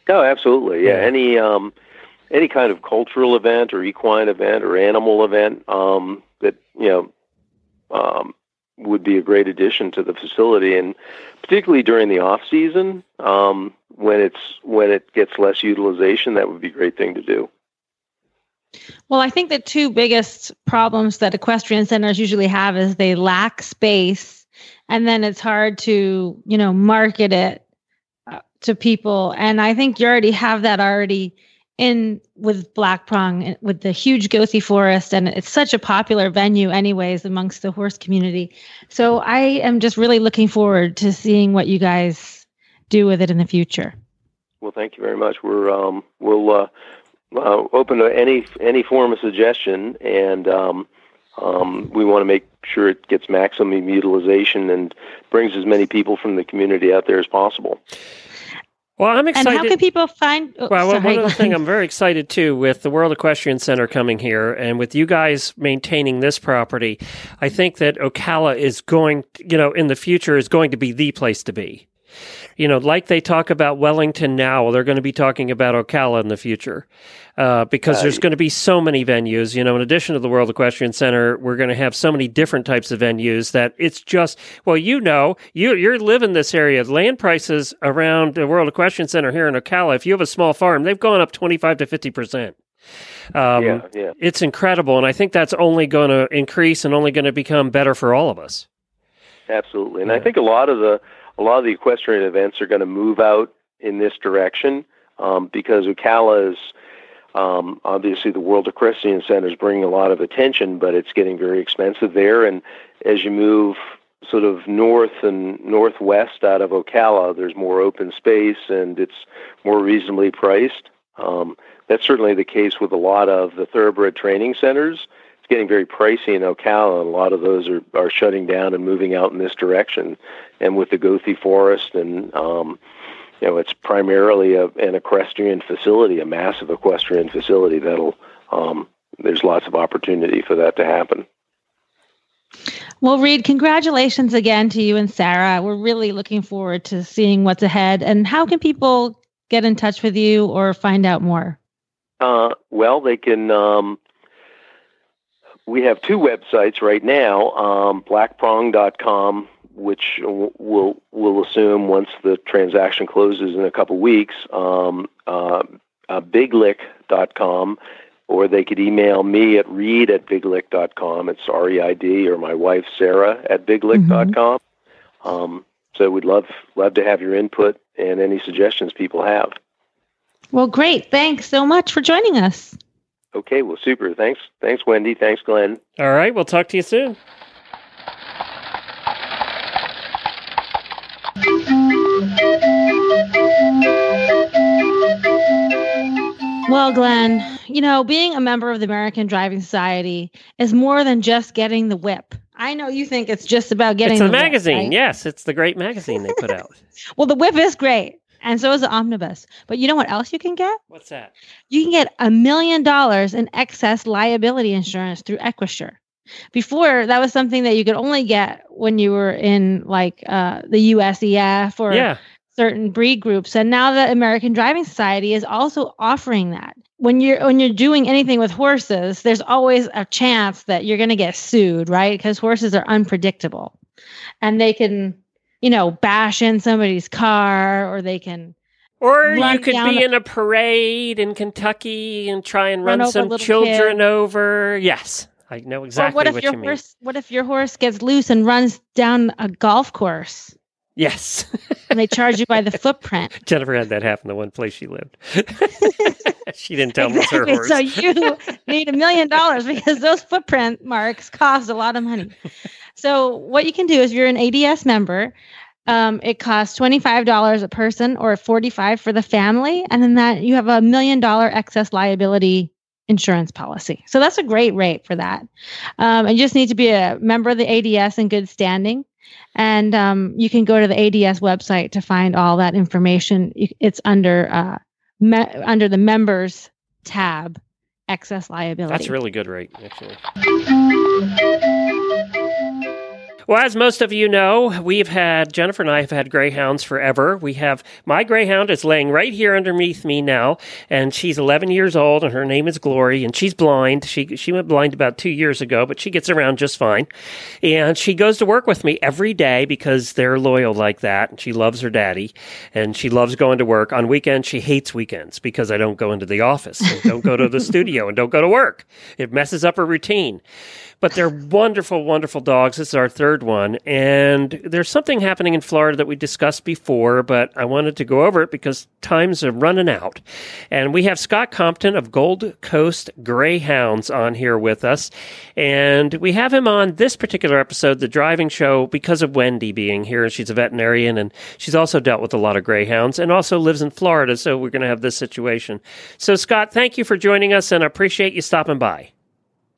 Oh, absolutely. Yeah, any um, any kind of cultural event or equine event or animal event um, that you know um, would be a great addition to the facility, and particularly during the off season um, when it's when it gets less utilization, that would be a great thing to do.
Well, I think the two biggest problems that equestrian centers usually have is they lack space and then it's hard to, you know, market it uh, to people. And I think you already have that already in with Black Prong with the huge Goethe Forest and it's such a popular venue anyways amongst the horse community. So I am just really looking forward to seeing what you guys do with it in the future.
Well, thank you very much. We're um, we'll uh, uh, open to any any form of suggestion, and um, um, we want to make sure it gets maximum utilization and brings as many people from the community out there as possible.
Well, I'm excited.
And how can people find? Oh,
well,
sorry,
one other
Glenn.
thing I'm very excited too with the World Equestrian Center coming here, and with you guys maintaining this property, I think that Ocala is going, you know, in the future is going to be the place to be. You know, like they talk about Wellington now, they're going to be talking about Ocala in the future uh, because there's going to be so many venues. You know, in addition to the World Equestrian Center, we're going to have so many different types of venues that it's just well, you know, you you're living this area. Land prices around the World Equestrian Center here in Ocala, if you have a small farm, they've gone up twenty five to fifty percent. Um,
yeah, yeah.
It's incredible, and I think that's only going to increase and only going to become better for all of us.
Absolutely, and I think a lot of the a lot of the equestrian events are going to move out in this direction um, because Ocala is um, obviously the World Equestrian Center is bringing a lot of attention, but it's getting very expensive there. And as you move sort of north and northwest out of Ocala, there's more open space and it's more reasonably priced. Um, that's certainly the case with a lot of the thoroughbred training centers it's getting very pricey in Ocala, and a lot of those are, are shutting down and moving out in this direction. And with the Goethe Forest, and um, you know, it's primarily a, an equestrian facility, a massive equestrian facility. That'll um, there's lots of opportunity for that to happen.
Well, Reid, congratulations again to you and Sarah. We're really looking forward to seeing what's ahead. And how can people get in touch with you or find out more?
Uh, well, they can. Um, we have two websites right now: um, blackprong.com, which we'll we'll assume once the transaction closes in a couple weeks. Um, uh, uh, biglick.com, or they could email me at reid at biglick.com. It's R E I D, or my wife Sarah at biglick.com. Um, so we'd love love to have your input and any suggestions people have.
Well, great. Thanks so much for joining us.
Okay, well, super. Thanks, thanks, Wendy. Thanks, Glenn.
All right, we'll talk to you soon.
Well, Glenn, you know, being a member of the American Driving Society is more than just getting the whip. I know you think it's just about getting
It's a
the whip,
magazine.
right?
Yes, it's the great magazine they put out.
Well, the whip is great, and so is the omnibus. But you know what else you can get?
What's that?
You can get a million dollars in excess liability insurance through Equisure. Before, that was something that you could only get when you were in like uh, the USEF or
Yeah.
certain breed groups and now the American Driving Society is also offering that. When you're when you're doing anything with horses, there's always a chance that you're going to get sued, right? Because horses are unpredictable. And they can, you know, bash in somebody's car or they can
Or you could be
a-
in a parade in Kentucky and try and
Run
run, some children
kids.
over. Yes, I know exactly
or what if
what
your
you mean.
horse what if your horse gets loose and runs down a golf course
Yes,
and they charge you by the footprint?
Jennifer had that happen the one place she lived. she didn't tell me it was her horse.
So you need a million dollars because those footprint marks cost a lot of money. So what you can do is if you're an ADS member, um, it costs twenty five dollars a person or forty five for the family, and then that you have a million dollar excess liability insurance policy. So that's a great rate for that. Um, and you just need to be a member of the ADS in good standing. And um, you can go to the ADS website to find all that information. It's under uh, me- under the members tab, excess liability.
That's really good rate, actually. Well, as most of you know, we've had Jennifer and I have had greyhounds forever. We have my greyhound is laying right here underneath me now, and she's 11 years old, and her name is Glory, and she's blind. She she went blind about two years ago, but she gets around just fine, and she goes to work with me every day because they're loyal like that, and she loves her daddy, and she loves going to work. On weekends, she hates weekends because I don't go into the office, and don't go to the studio, and don't go to work. It messes up her routine. But they're wonderful, wonderful dogs. This is our third one. And there's something happening in Florida that we discussed before, but I wanted to go over it because times are running out. And we have Scott Compton of Gold Coast Greyhounds on here with us. And we have him on this particular episode, The Driving Show, because of Wendy being here. She's a veterinarian and she's also dealt with a lot of greyhounds and also lives in Florida. So we're going to have this situation. So, Scott, thank you for joining us and I appreciate you stopping by.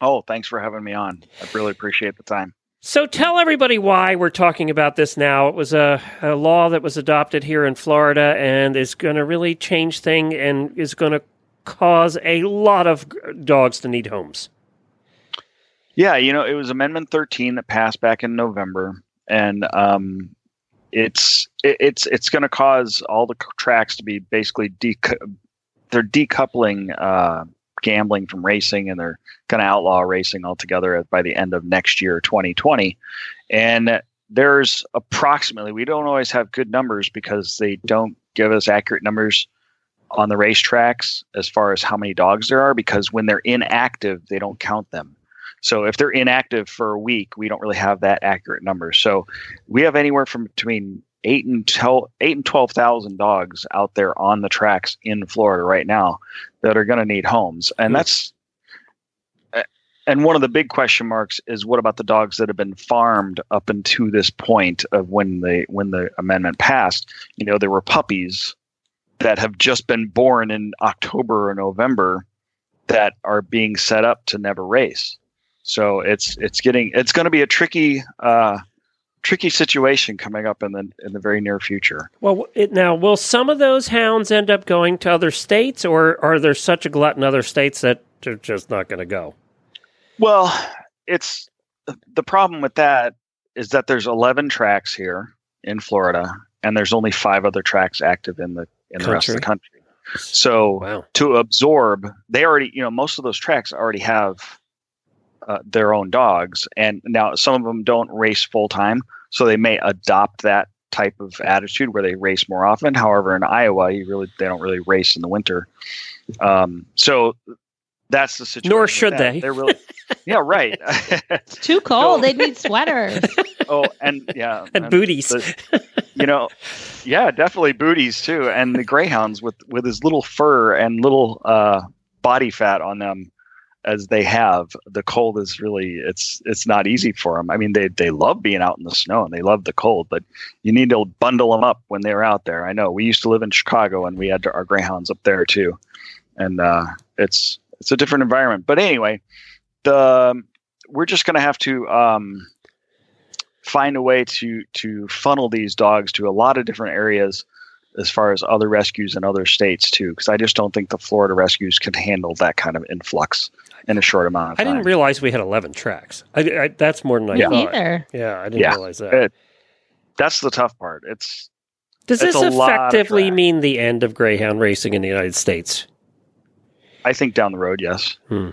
Oh, thanks for having me on. I really appreciate the time.
So tell everybody why we're talking about this now. It was a, a law that was adopted here in Florida and is going to really change things and is going to cause a lot of dogs to need homes.
Yeah, you know, it was Amendment 13 that passed back in November, and um, it's it, it's it's going to cause all the tracks to be basically they're decoupling uh, gambling from racing and they're going to outlaw racing altogether by the end of next year 2020 and there's approximately we don't always have good numbers because they don't give us accurate numbers on the racetracks as far as how many dogs there are because when they're inactive they don't count them. So if they're inactive for a week we don't really have that accurate number. So we have anywhere from between eight and 12, eight and twelve thousand dogs out there on the tracks in Florida right now that are going to need homes, and mm-hmm. that's and one of the big question marks is what about the dogs that have been farmed up until this point of when the when the amendment passed? You know, there were puppies that have just been born in October or November that are being set up to never race. So it's it's getting it's going to be a tricky uh, tricky situation coming up in the in the very near future.
Well, it, now will some of those hounds end up going to other states, or are there such a glut in other states that they're just not going to go?
Well, it's the problem with that is that there's 11 tracks here in Florida, and there's only five other tracks active in the in the rest of the country. So wow. to absorb, they already you know most of those tracks already have uh, their own dogs. And now some of them don't race full time, so they may adopt that type of attitude where they race more often. However, in Iowa, you really they don't really race in the winter. Um, so that's the situation.
Nor should they.
They're really, yeah, right.
it's too cold. So, they need sweaters.
Oh, and yeah,
and, and booties.
The, you know, yeah, definitely booties too. And the greyhounds with with his little fur and little uh, body fat on them as they have, the cold is really it's it's not easy for them. I mean, they they love being out in the snow and they love the cold, but you need to bundle them up when they're out there. I know we used to live in Chicago and we had our greyhounds up there too, and uh, it's it's a different environment. But anyway, the we're just going to have to um, find a way to to funnel these dogs to a lot of different areas as far as other rescues in other states too because i just don't think the florida rescues can handle that kind of influx in a short amount of
time. I didn't realize we had 11 tracks. I, I, that's more than I
yeah.
thought.
Either.
Yeah, I didn't yeah. realize that. It,
that's the tough part. It's
Does
it's
this effectively mean the end of greyhound racing in the United States?
I think down the road, yes. Hmm.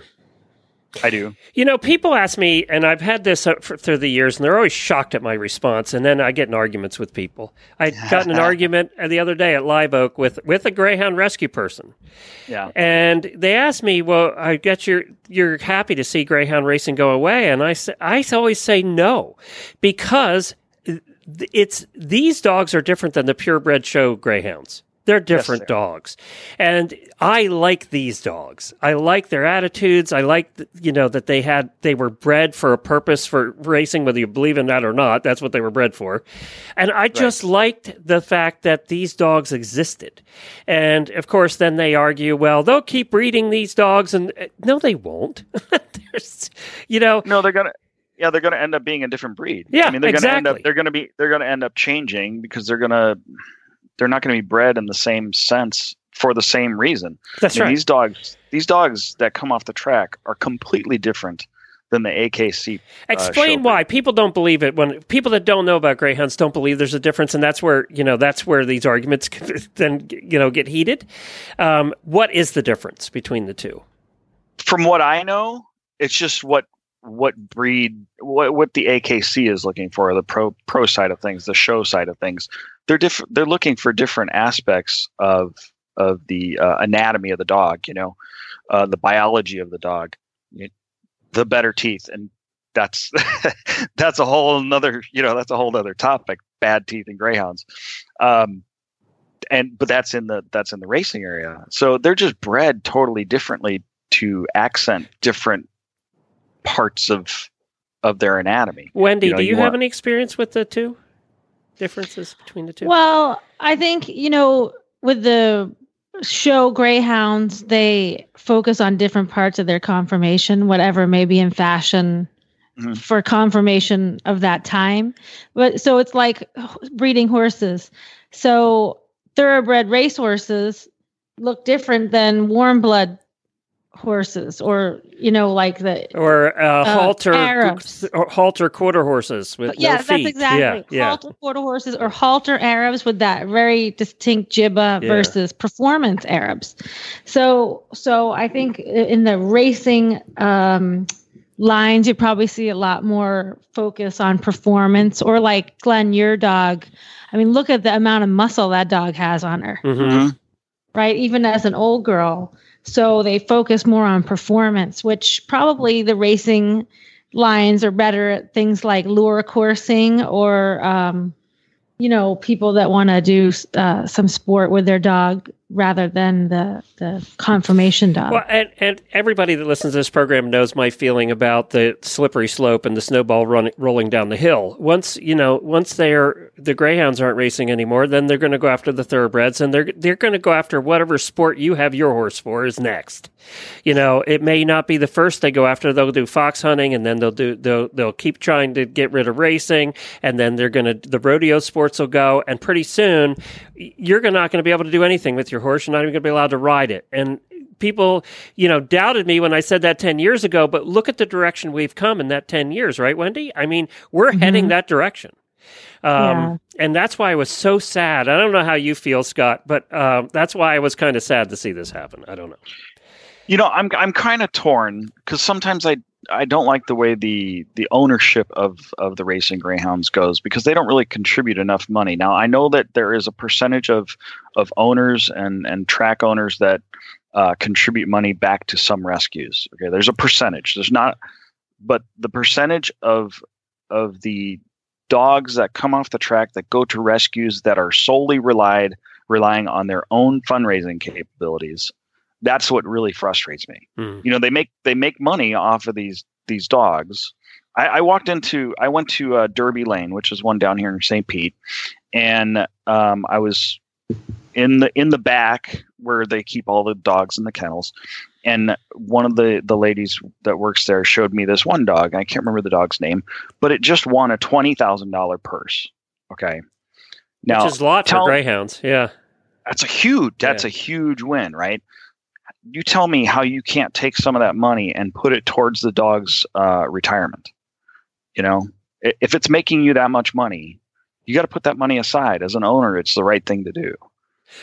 I do.
You know, people ask me, and I've had this uh, for, through the years, and they're always shocked at my response. And then I get in arguments with people. I got in an argument uh, the other day at Live Oak with with a Greyhound rescue person.
Yeah.
And they asked me, "Well, I get you're you're happy to see Greyhound racing go away?" And I say, I always say no, because uh, it's these dogs are different than the purebred show greyhounds. They're different yes, dogs. And I like these dogs. I like their attitudes. I like, you know, that they had, they were bred for a purpose for racing, whether you believe in that or not. That's what they were bred for. And I just liked the fact that these dogs existed. And of course, then they argue, well, they'll keep breeding these dogs. And uh, no, they won't. you know,
no, they're going to, yeah, they're going to end up being a different breed.
Yeah,
I mean, they're
exactly.
going to end up, they're going to be, they're going to end up changing because they're going to, they're not going to be bred in the same sense for the same reason.
That's I mean, right.
These dogs, these dogs that come off the track are completely different than the AKC. Uh,
Explain why people don't believe it. When people that don't know about greyhounds don't believe there's a difference, and that's where you know that's where these arguments then you know get heated. Um, what is the difference between the two?
From what I know, it's just what what breed what what the AKC is looking for, the pro pro side of things, the show side of things they're different. They're looking for different aspects of of the uh, anatomy of the dog. You know, uh, the biology of the dog, the better teeth, and that's that's a whole another you know that's a whole other topic. Bad teeth and greyhounds, um, and but that's in the that's in the racing area. So they're just bred totally differently to accent different parts of of their anatomy.
Wendy,
You know,
do you,
you
have
want-
any experience with the two differences between the two?
Well, I think, you know, with the show greyhounds, they focus on different parts of their conformation, whatever may be in fashion
Mhm.
for conformation of that time. But so it's like breeding horses. So thoroughbred race horses look different than warm blood horses or, you know, like the
or uh, halter
Arabs.
or halter quarter horses with
yeah,
no
that's
feet.
exactly
Yeah, yeah.
halter quarter horses or halter Arabs with that very distinct jibbah
Yeah.
versus performance Arabs. So, so I think in the racing um, lines, you probably see a lot more focus on performance. Or like Glenn, your dog. I mean, look at the amount of muscle that dog has on her
Mhm.
right? Even as an old girl. So they focus more on performance, which probably the racing lines are better at things like lure coursing or, um, you know, people that want to do uh, some sport with their dog rather than the the conformation dog.
Well, and, and everybody that listens to this program knows my feeling about the slippery slope and the snowball run, rolling down the hill. Once you know, once they're the greyhounds aren't racing anymore, then they're going to go after the thoroughbreds, and they're they're going to go after whatever sport you have your horse for is next. You know, it may not be the first they go after. They'll do fox hunting, and then they'll do they'll they'll keep trying to get rid of racing, and then they're going to the rodeo sports will go, and pretty soon you're not going to be able to do anything with your horse. You're not even going to be allowed to ride it, and people, you know, doubted me when I said that 10 years ago, but look at the direction we've come in that 10 years, right, Wendy? I mean, we're heading that direction. Um,
Yeah.
And that's why I was so sad. I don't know how you feel, Scott, but um, that's why I was kind of sad to see this happen. I don't know.
You know, I'm I'm kind of torn because sometimes I I don't like the way the the ownership of of the racing greyhounds goes because they don't really contribute enough money. Now I know that there is a percentage of of owners and and track owners that uh, contribute money back to some rescues. Okay, there's a percentage. There's not, but the percentage of of the dogs that come off the track that go to rescues that are solely relied relying on their own fundraising capabilities that's what really frustrates me
Hmm.
you know they make they make money off of these these dogs i, I walked into i went to uh, derby lane which is one down here in st pete and um, i was in the in the back where they keep all the dogs in the kennels. And one of the the ladies that works there showed me this one dog. I can't remember the dog's name but it just won a $20000 purse. Okay. Now
Which is a lot
tell-
for greyhounds. Yeah.
that's a huge that's
Yeah.
a huge win right? You tell me how you can't take some of that money and put it towards the dog's uh, retirement. You know if it's making you that much money you got to put that money aside. As an owner it's the right thing to do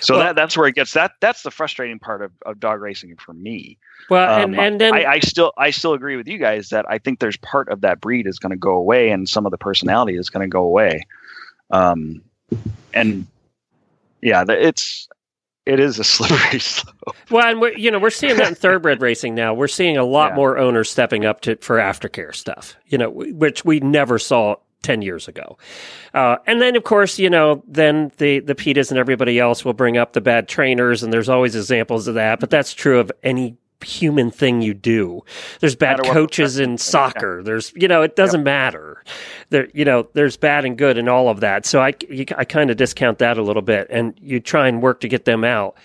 so
Well-
that that's where it gets that that's the frustrating part of, of dog racing for me
Well,
um,
and, and then
I, I still I still agree with you guys that I think there's part of that breed is going to go away and some of the personality is going to go away. Um, and yeah, it's it is a slippery slope.
Well, and we're, you know, we're seeing that in thoroughbred racing now. We're seeing a lot
Yeah.
more owners stepping up to for aftercare stuff, you know, which we never saw 10 years ago. Uh, and then, of course, you know, then the, the PETAs and everybody else will bring up the bad trainers, and there's always examples of that, but that's true of any human thing you do. There's bad coaches in soccer. There's, you know, it doesn't matter. There, you know, there's bad and good and all of that. So I, you, I kind of discount that a little bit, and you try and work to get them out.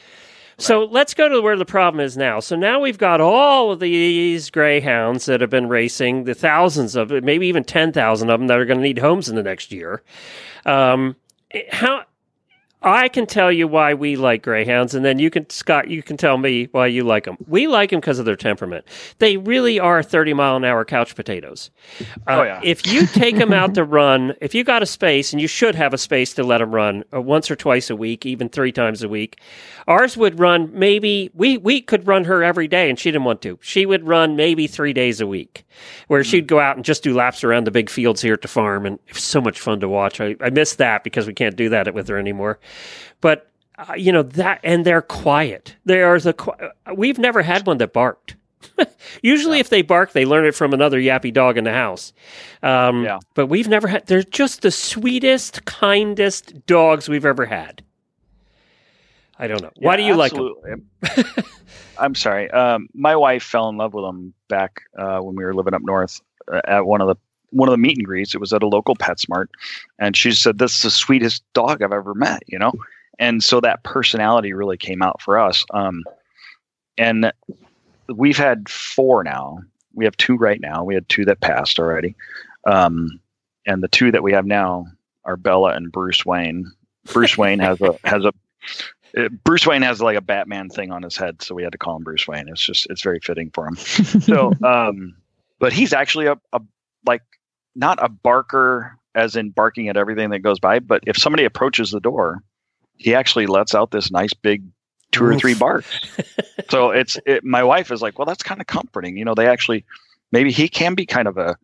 So let's go to where the problem is now. So now we've got all of these greyhounds that have been racing, the thousands of maybe even 10,000 of them that are going to need homes in the next year. Um, how I can tell you why we like greyhounds, and then you can, Scott, you can tell me why you like them. We like them because of their temperament. They really are 30 mile an hour couch potatoes. Uh,
Oh, yeah.
If you take them out to run, if you got a space, and you should have a space to let them run uh, once or twice a week, even three times a week, ours would run maybe, we, we could run her every day, and she didn't want to. She would run maybe three days a week, where she'd go out and just do laps around the big fields here at the farm, and it was so much fun to watch. I, I miss that because we can't do that with her anymore. But uh, you know that, and they're quiet. They are the. Qui- we've never had one that barked. Usually, if they bark, they learn it from another yappy dog in the house. Um,
Yeah.
But we've never had. They're just the sweetest, kindest dogs we've ever had. I don't know. Why do you like them?
I'm sorry. Um, my wife fell in love with them back uh, when we were living up north uh, at one of the one of the meet and greets. It was at a local PetSmart, and she said, "This is the sweetest dog I've ever met." You know, and so that personality really came out for us. Um, and we've had four now. We have two right now. We had two that passed already, um, and the two that we have now are Bella and Bruce Wayne. Bruce Wayne has a has a uh, Bruce Wayne has like a Batman thing on his head, so we had to call him Bruce Wayne. It's just it's very fitting for him. So, um, but he's actually a, a like not a barker as in barking at everything that goes by, but if somebody approaches the door, he actually lets out this nice big two or three barks. so it's it, my wife is like, well, that's kind of comforting. You know, they actually maybe he can be kind of a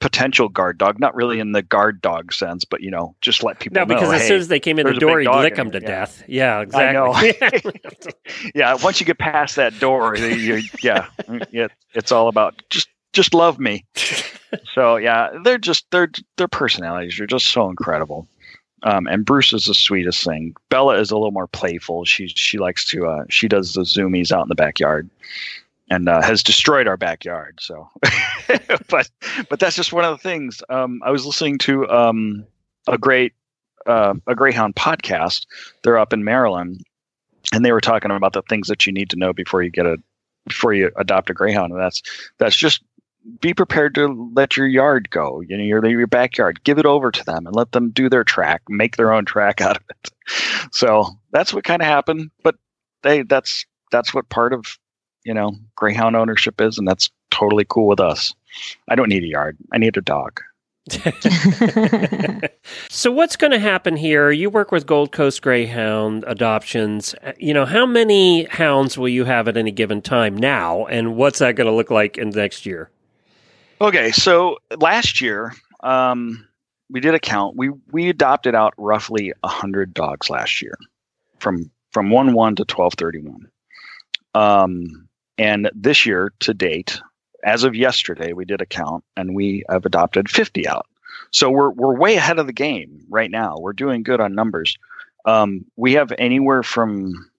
potential guard dog, not really in the guard dog sense, but you know, just let people
No,
know.
because as
hey,
soon as they came in the door, he'd lick them to
yeah.
death. Yeah, exactly.
yeah, once you get past that door, you- yeah, yeah, it's all about just just love me. So yeah, they're just they're their personalities are just so incredible. Um, and Bruce is the sweetest thing. Bella is a little more playful. She she likes to uh, she does the zoomies out in the backyard, and uh, has destroyed our backyard. So, but but that's just one of the things. Um, I was listening to um, a great uh, a Greyhound podcast. They're up in Maryland, and they were talking about the things that you need to know before you get a before you adopt a greyhound and that's that's just be prepared to let your yard go you know your your backyard give it over to them and let them do their track make their own track out of it so that's what kind of happened but they that's that's what part of you know greyhound ownership is and that's totally cool with us i don't need a yard i need a dog
so what's going to happen here? You work with Gold Coast Greyhound adoptions. You know, how many hounds will you have at any given time now, and what's that going to look like in the next year?
Okay, so last year, um, we did a count. We we adopted out roughly hundred dogs last year, from from one one to twelve thirty one. Um, and this year to date, as of yesterday, we did a count, and we have adopted fifty out. So we're we're way ahead of the game right now. We're doing good on numbers. Um, we have anywhere from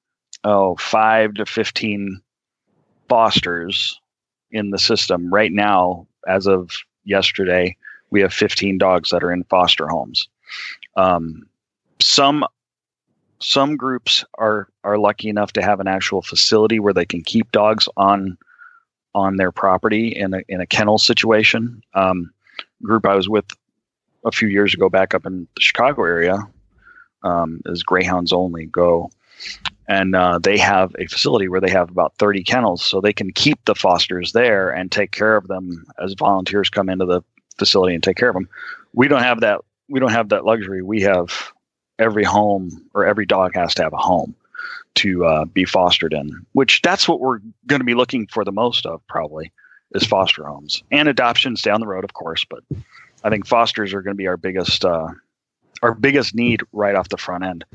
oh five to fifteen fosters in the system right now as of yesterday we have 15 dogs that are in foster homes. Um, some some groups are are lucky enough to have an actual facility where they can keep dogs on on their property in a, in a kennel situation. Um, group i was with a few years ago back up in the chicago area um, is greyhounds only. Go and uh, they have a facility where they have about 30 kennels so they can keep the fosters there and take care of them as volunteers come into the facility and take care of them we don't have that we don't have that luxury. We have every home or every dog has to have a home to uh, be fostered in which that's what we're going to be looking for the most of probably is foster homes and adoptions down the road of course but i think fosters are going to be our biggest uh, our biggest need right off the front end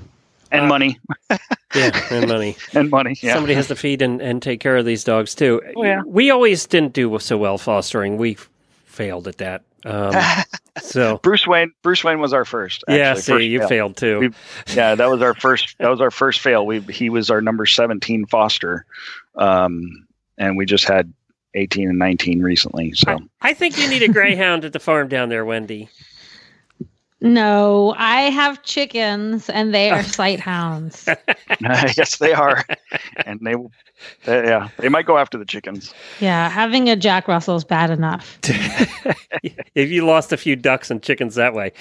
and
Uh,
money
Yeah, and money.
and money yeah
Somebody has to feed and, and take care of these dogs too.
Oh, yeah.
We always didn't do so well fostering. We failed at that. Um, so
Bruce Wayne. Bruce Wayne was our first.
yeah, see,
first
you
fail.
failed too.
We- Yeah, that was our first. That was our first fail. We he was our number seventeen foster, um, and we just had eighteen and nineteen recently. So
I think you need a greyhound at the farm down there, Wendy.
No, I have chickens and they are sight hounds.
yes, they are, and they, they yeah they might go after the chickens.
Yeah, having a Jack Russell is bad enough.
if you lost a few ducks and chickens that way.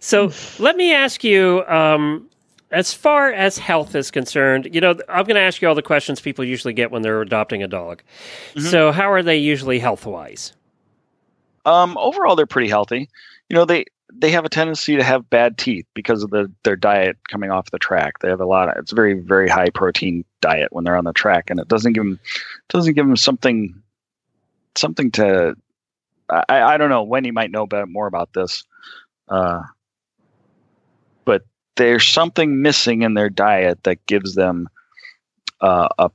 So let me ask you, um, as far as health is concerned, you know, I'm going to ask you all the questions people usually get when they're adopting a dog. So how are they usually health wise?
Um, overall, they're pretty healthy. You know, they they have a tendency to have bad teeth because of the their diet coming off the track. They have a lot of it's a very very high protein diet when they're on the track, and it doesn't give them doesn't give them something something to. I, I don't know. Wendy might know better, more about this, uh, but there's something missing in their diet that gives them uh, a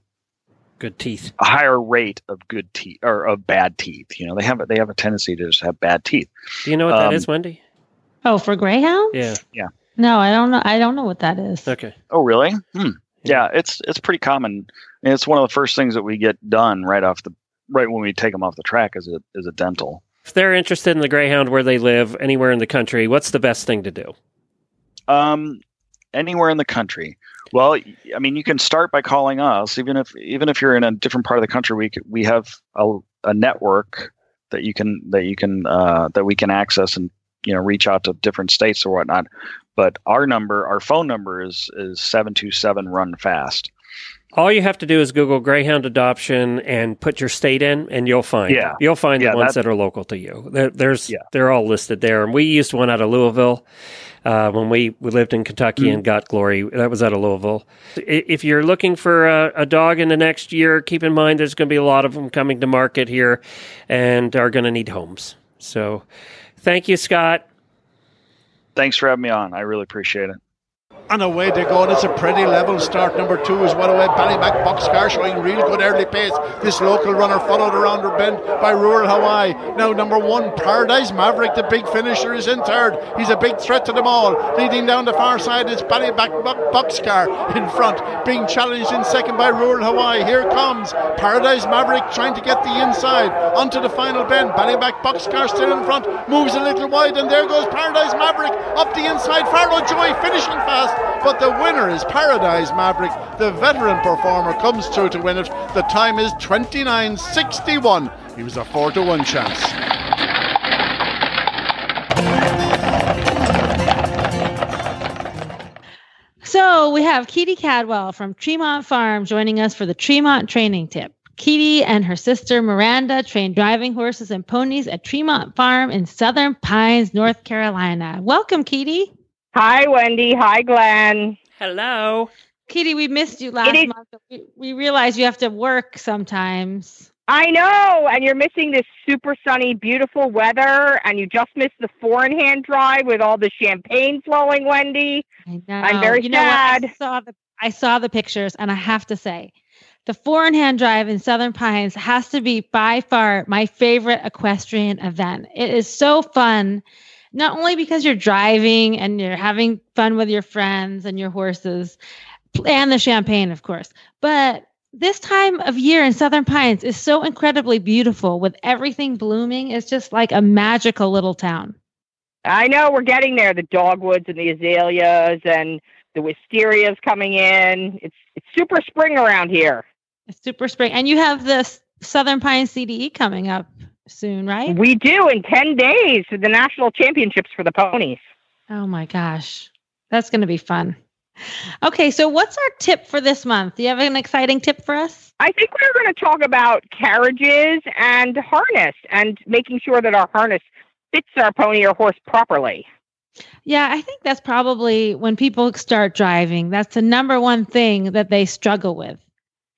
Good teeth.
a higher rate of good teeth or of bad teeth. You know, they have they have a tendency to just have bad teeth.
Do you know what that
Um,
is, Wendy?
Oh, for greyhounds?
Yeah. Yeah.
No, I don't know. I don't know what that is.
Okay.
Oh, really? Hmm. Yeah, it's it's pretty common. And it's one of the first things that we get done right off the right when we take them off the track is a is a dental.
If they're interested in the greyhound where they live, anywhere in the country, what's the best thing to do?
Um, anywhere in the country. Well, I mean, you can start by calling us. Even if even if you're in a different part of the country, we we have a, a network that you can that you can uh, that we can access and you know reach out to different states or whatnot. But our number, our phone number is is seven two seven run fast.
All you have to do is Google Greyhound adoption and put your state in, and you'll find
Yeah.
you'll find
Yeah,
the ones
that-
that are local to you. There, there's
Yeah.
they're all listed there, and we used one out of Louisville uh, when we, we lived in Kentucky
Mm.
and got Glory. That was out of Louisville. If you're looking for a, a dog in the next year, keep in mind there's going to be a lot of them coming to market here, and are going to need homes. So, thank you, Scott.
Thanks for having me on. I really appreciate it.
And away they go. And it's a pretty level start. Number two is well away. Ballymac Boxcar showing real good early pace. This local runner followed around her bend by Rural Hawaii. Now number one, Paradise Maverick, the big finisher, is in third. He's a big threat to them all. Leading down the far side is Ballymac Boxcar in front, being challenged in second by Rural Hawaii. Here comes Paradise Maverick trying to get the inside onto the final bend. Ballymac Boxcar still in front, moves a little wide, and there goes Paradise Maverick up the inside. Farlow Joy finishing fast, but the winner is Paradise Maverick. The veteran performer comes through to win it. The time is 29.61. He was a 4 to 1 chance.
So we have Keady Cadwell from Tremont Farm joining us for the Tremont training tip. Keady and her sister Miranda train driving horses and ponies at Tremont Farm in Southern Pines, North Carolina. Welcome, Kitty.
Hi, Wendy. Hi, Glenn.
Hello.
Keady, we missed you last
It is-
month. We, we realize you have to work sometimes.
I know, and you're missing this super sunny, beautiful weather, and you just missed the four in hand drive with all the champagne flowing, Wendy.
I know.
I'm very
you know what? I
sad.
saw the I saw the pictures, and I have to say, the four in hand drive in Southern Pines has to be by far my favorite equestrian event. It is so fun, not only because you're driving and you're having fun with your friends and your horses, and the champagne, of course, but this time of year in Southern Pines is so incredibly beautiful with everything blooming. It's just like a magical little town.
I know we're getting there. The dogwoods and the azaleas and the wisterias coming in. It's it's super spring around here.
It's super spring. And you have the Southern Pines CDE coming up soon, right?
We do in ten days for the national championships for the ponies.
Oh my gosh. That's going to be fun. Okay, so what's our tip for this month? Do you have an exciting tip for us?
I think we're going to talk about carriages and harness and making sure that our harness fits our pony or horse properly.
Yeah, I think that's probably when people start driving, that's the number one thing that they struggle with.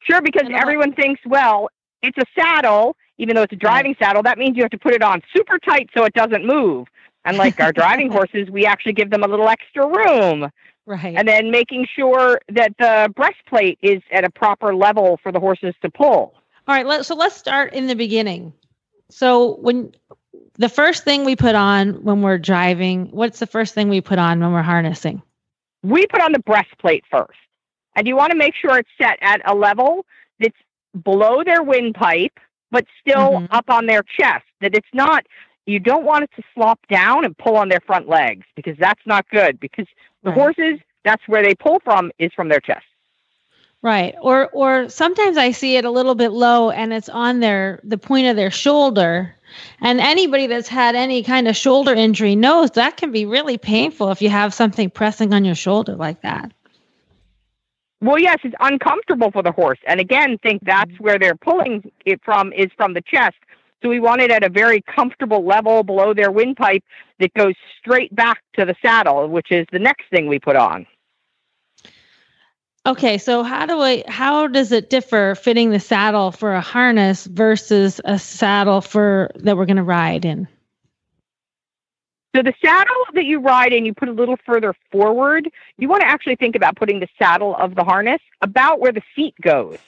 Sure, because
And a lot-
everyone thinks, well, it's a saddle, even though it's a driving saddle, that means you have to put it on super tight so it doesn't move. And like our driving horses, we actually give them a little extra room.
Right.
And then making sure that the breastplate is at a proper level for the horses to pull.
All right, let, so let's start in the beginning. So when the first thing we put on when we're driving, what's the first thing we put on when we're harnessing?
We put on the breastplate first. And you want to make sure it's set at a level that's below their windpipe, but still
Mhm.
up on their chest. That it's not, you don't want it to slop down and pull on their front legs because that's not good. Because the
Right.
horses, that's where they pull from, is from their chest.
Right. Or or sometimes I see it a little bit low and it's on their the point of their shoulder. And anybody that's had any kind of shoulder injury knows that can be really painful if you have something pressing on your shoulder like that.
Well, yes, it's uncomfortable for the horse. And again, think that's where they're pulling it from is from the chest. So we want it at a very comfortable level below their windpipe that goes straight back to the saddle, which is the next thing we put on.
Okay, so how do I how does it differ fitting the saddle for a harness versus a saddle for that we're going to ride in?
So the saddle that you ride in, you put a little further forward. You want to actually think about putting the saddle of the harness about where the seat goes.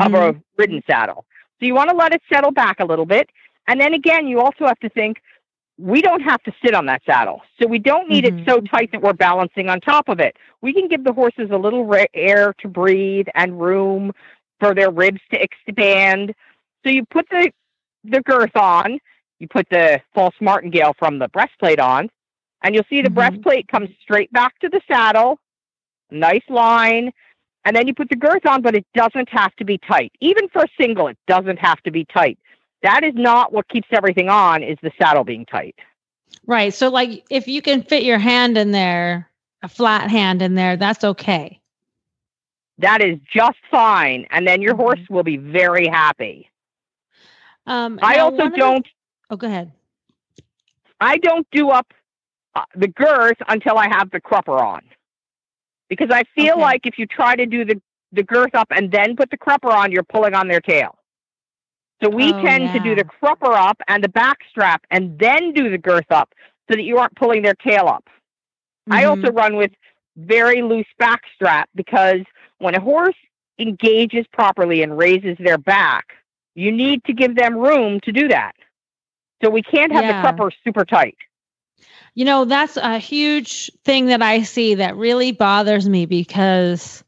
of
Mm-hmm.
a ridden saddle. So you want to let it settle back a little bit. And then again, you also have to think we don't have to sit on that saddle. So we don't need
Mhm.
it so tight that we're balancing on top of it. We can give the horses a little air to breathe and room for their ribs to expand. So you put the the girth on, you put the false martingale from the breastplate on, and you'll see the
Mhm.
breastplate comes straight back to the saddle, nice line, and then you put the girth on, but it doesn't have to be tight. Even for a single, it doesn't have to be tight. That is not what keeps everything on, is the saddle being tight.
Right. So, like, if you can fit your hand in there, a flat hand in there, that's okay.
That is just fine. And then your
Mhm.
horse will be very happy.
Um,
I also
one of the-
don't
oh, go ahead.
I don't do up uh, the girth until I have the crupper on. Because I feel
Okay.
like if you try to do the, the girth up and then put the crupper on, you're pulling on their tail. So we
Oh,
tend to do the crupper up and the back strap and then do the girth up so that you aren't pulling their tail up. I
Mhm.
also run with very loose back strap because when a horse engages properly and raises their back, you need to give them room to do that. So we can't have
Yeah.
the crupper super tight.
You know, that's a huge thing that I see that really bothers me because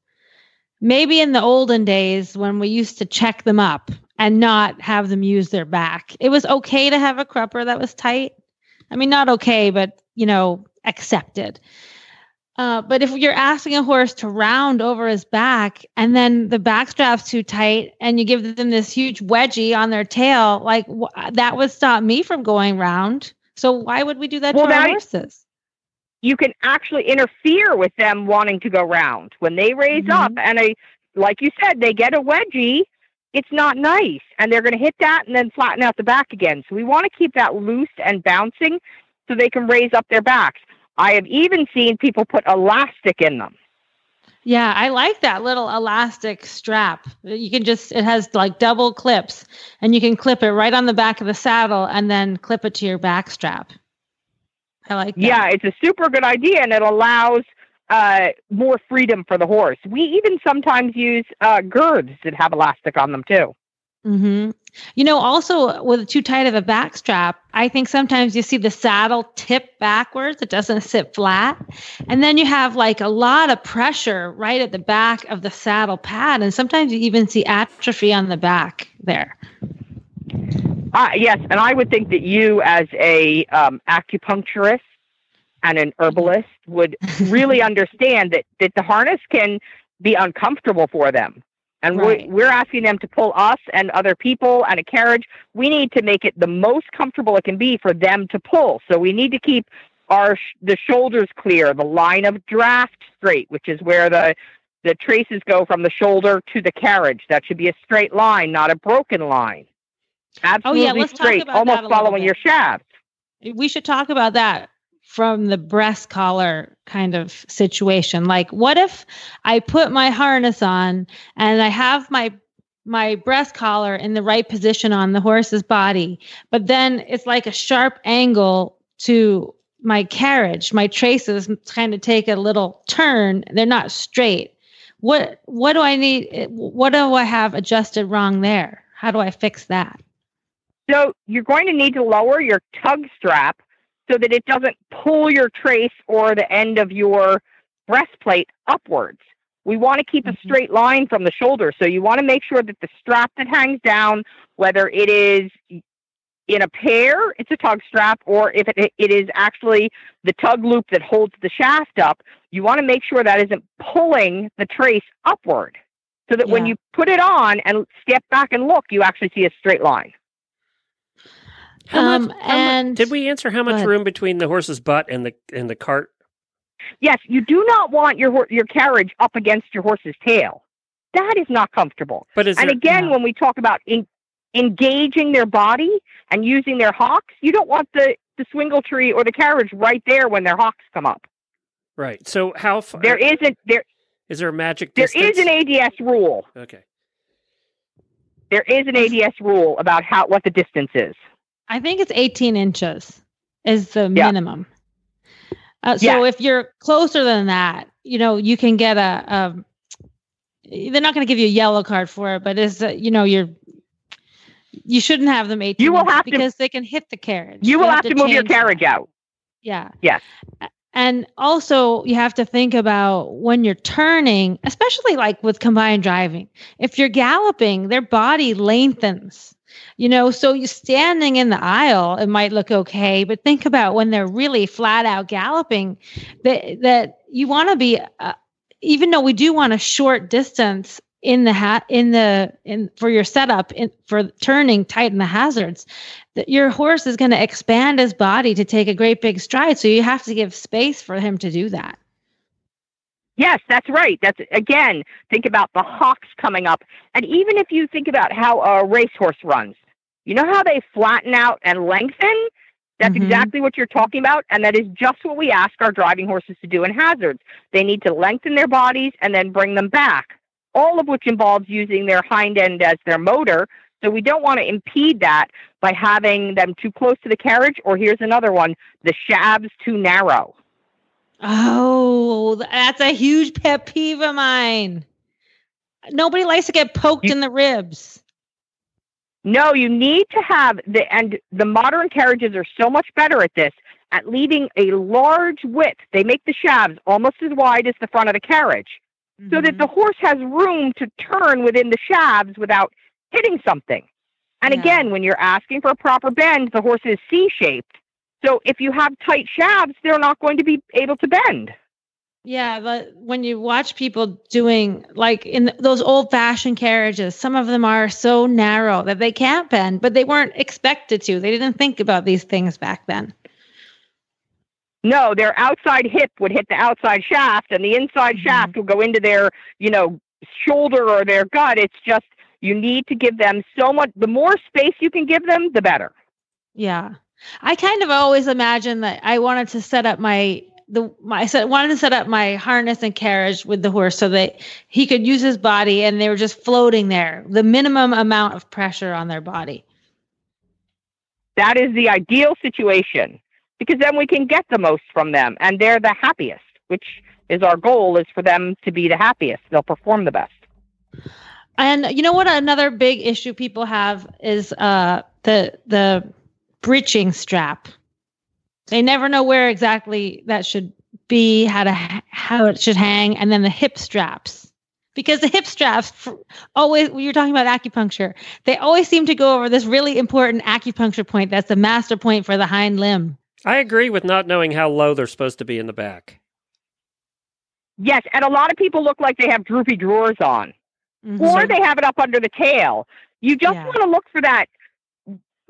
maybe in the olden days when we used to check them up and not have them use their back, it was okay to have a crupper that was tight. I mean, not okay, but, you know, accepted. Uh, but if you're asking a horse to round over his back and then the back strap's too tight and you give them this huge wedgie on their tail, like wh- that would stop me from going round. So why would we do that
Well,
to our horses?
you can actually interfere with them wanting to go round when they raise
Mhm.
up and a like you said they get a wedgie it's not nice and they're going to hit that and then flatten out the back again so we want to keep that loose and bouncing so they can raise up their backs i have even seen people put elastic in them
Yeah, I like that little elastic strap. You can just, it has like double clips and you can clip it right on the back of the saddle and then clip it to your back strap. I like that.
yeah it's a super good idea and it allows uh, more freedom for the horse we even sometimes use uh, girths that have elastic on them too
hmm You know, also with too tight of a back strap, I think sometimes you see the saddle tip backwards. It doesn't sit flat. And then you have like a lot of pressure right at the back of the saddle pad. And sometimes you even see atrophy on the back there.
Uh, yes, and I would think that you, as a um, acupuncturist and an herbalist, would really understand that that the harness can be uncomfortable for them, and
Right.
we're, we're asking them to pull us and other people and a carriage. We need to make it the most comfortable it can be for them to pull. So we need to keep our sh- the shoulders clear, the line of draft straight, which is where the the traces go from the shoulder to the carriage. That should be a straight line, not a broken line. Oh, Absolutely
Oh, let's talk
straight, almost following your shaft.
We should talk about that from the breast collar kind of situation. Like, what if I put my harness on and I have my my breast collar in the right position on the horse's body, but then it's like a sharp angle to my carriage. My traces kind of take a little turn. They're not straight. What what do I need? What do I have adjusted wrong there? How do I fix that?
So you're going to need to lower your tug strap so that it doesn't pull your trace or the end of your breastplate upwards. We want to keep a
Mhm.
straight line from the shoulder. So you want to make sure that the strap that hangs down, whether it is in a pair, it's a tug strap, or if it, it is actually the tug loop that holds the shaft up, you want to make sure that isn't pulling the trace upward. So that when you put it on and step back and look, you actually see a straight line.
How
Um,
much, how mu-
and-
did we answer how much room between the horse's butt and the and the cart?
Yes, you do not want your your carriage up against your horse's tail. That is not comfortable.
But is
and
there,
again,
no.
when we talk about en- engaging their body and using their hocks, you don't want the the swingle tree or the carriage right there when their hocks come up.
right? So how far?
There isn't there
is there a magic
there
distance?
is an ADS rule.
okay.
There is an ADS rule about how what the distance is.
I think it's 18 inches is the
Yeah.
minimum. Uh, so
Yeah.
if you're closer than that, you know, you can get a, a they're not going to give you a yellow card for it, but is uh, you know you're you shouldn't have them 18
You will have to-
because they can hit the carriage.
You will have to move your carriage out.
Yeah.
Yes.
And also, you have to think about when you're turning, especially like with combined driving. If you're galloping, their body lengthens. You know, so you standing in the aisle, it might look okay, but think about when they're really flat out galloping. That that you want to be, uh, even though we do want a short distance in the hat in the in for your setup in for turning tight in the hazards that your horse is going to expand his body to take a great big stride so you have to give space for him to do that
Yes, that's right. That's again, think about the hocks coming up. And even if you think about how a racehorse runs, you know how they flatten out and lengthen? That's
Mhm.
exactly what you're talking about. And that is just what we ask our driving horses to do in hazards. They need to lengthen their bodies and then bring them back, all of which involves using their hind end as their motor. So we don't want to impede that by having them too close to the carriage. Or here's another one the shafts too narrow.
Oh that's a huge pet peeve of mine nobody likes to get poked
You-
in the ribs
No, you need to have the and the modern carriages are so much better at this at leaving a large width. They make the shafts almost as wide as the front of the carriage, so that
Mhm.
the horse has room to turn within the shafts without hitting something. And
Yeah.
again, when you're asking for a proper bend, the horse is C-shaped. So if you have tight shafts, they're not going to be able to bend.
Yeah, but when you watch people doing like in those old fashioned carriages, some of them are so narrow that they can't bend, but they weren't expected to. They didn't think about these things back then.
No, their outside hip would hit the outside shaft, and the inside
Mhm.
shaft will go into their, you know, shoulder or their gut. It's just you need to give them so much. The more space you can give them, the better.
Yeah. I kind of always imagined that I wanted to set up my the my I said wanted to set up my harness and carriage with the horse so that he could use his body and they were just floating there, the minimum amount of pressure on their body.
That is the ideal situation because then we can get the most from them, and they're the happiest, which is our goal. Is for them to be the happiest. They'll perform the best.
And you know what? Another big issue people have is uh, the the breeching strap. They never know where exactly that should be, how to how it should hang, and then the hip straps. Because the hip straps f- always, when you're talking about acupuncture, they always seem to go over this really important acupuncture point. That's the master point for the hind limb.
I agree with not knowing how low they're supposed to be in the back.
Yes, and a lot of people look like they have droopy drawers on.
Mhm.
or they have it up under the tail. You just
Yeah.
want to look for that.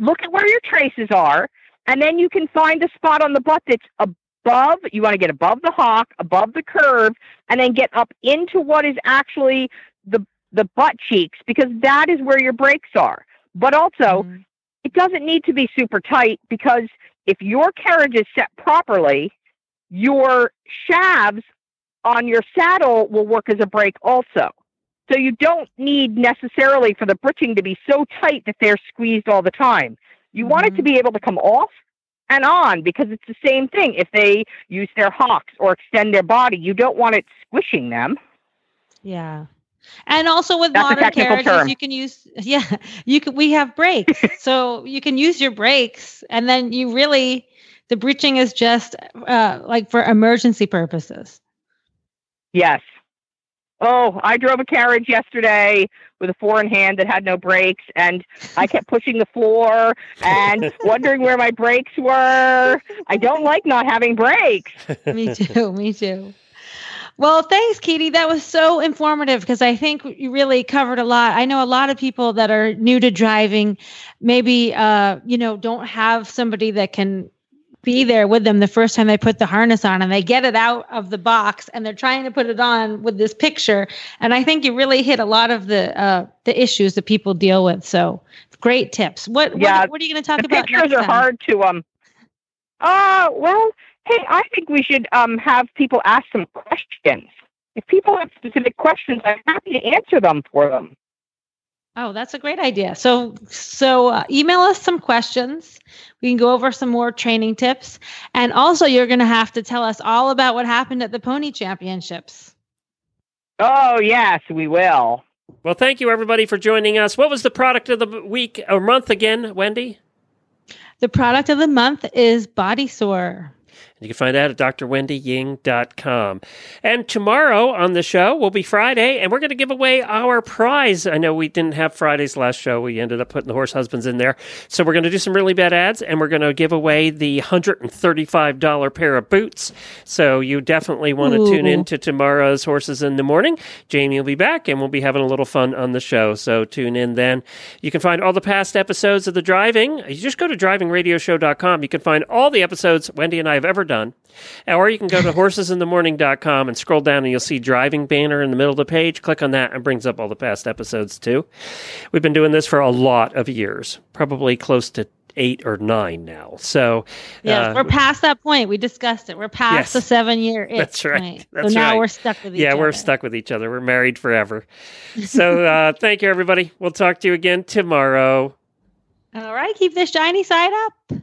Look at where your traces are, and then you can find the spot on the butt that's above. You want to get above the hock, above the curve, and then get up into what is actually the the butt cheeks because that is where your brakes are. But also,
Mhm.
it doesn't need to be super tight because if your carriage is set properly, your shafts on your saddle will work as a brake also. So you don't need necessarily for the breeching to be so tight that they're squeezed all the time. You want it to be able to come off and on because it's the same thing. If they use their hocks or extend their body, you don't want it squishing them.
Yeah. And also with
That's
modern carriages,
term.
you can use yeah, you can we have brakes. so you can use your brakes and then you really the breeching is just uh like for emergency purposes.
Yes. Oh, I drove a carriage yesterday with a four in hand that had no brakes, and I kept pushing the floor and wondering where my brakes were. I don't like not having brakes.
me too, me too. Well, thanks, Keady. That was so informative because I think you really covered a lot. I know a lot of people that are new to driving, maybe uh, you know, don't have somebody that can be there with them the first time they put the harness on and they get it out of the box and they're trying to put it on with this picture. And I think you really hit a lot of the uh, the issues that people deal with. So great tips. What
Yeah,
what, what are you going to talk
the
about?
pictures are
time?
hard to um. Uh, well, hey, I think we should um have people ask some questions. If people have specific questions, I'm happy to answer them for them.
Oh, that's a great idea. So, so uh, email us some questions. We can go over some more training tips, and also you're going to have to tell us all about what happened at the Pony Championships.
Oh yes, we will.
Well, thank you everybody for joining us. What was the product of the week or month again, Wendy?
The product of the month is Body Sore.
You can find that at drwendyying.com. And tomorrow on the show will be Friday, and we're going to give away our prize. I know we didn't have Friday's last show. We ended up putting the horse husbands in there. So we're going to do some really bad ads, and we're going to give away the $135 pair of boots. So you definitely want to tune in to tomorrow's Horses in the Morning. Jamie will be back, and we'll be having a little fun on the show. So tune in then. You can find all the past episodes of the driving. You just go to drivingradioshow.com. You can find all the episodes Wendy and I have ever done. Or you can go to horsesinthemorning.com and scroll down and you'll see driving banner in the middle of the page. Click on that and brings up all the past episodes too. We've been doing this for a lot of years, probably close to eight or nine now. So
yeah,
uh,
we're past that point. We discussed it. We're past
Yes.
the seven year.
That's right.
Point.
That's
so now
right.
we're stuck with each
yeah,
other.
we're stuck with each other. We're married forever. So uh, thank you, everybody. We'll talk to you again tomorrow.
All right, keep this shiny side up.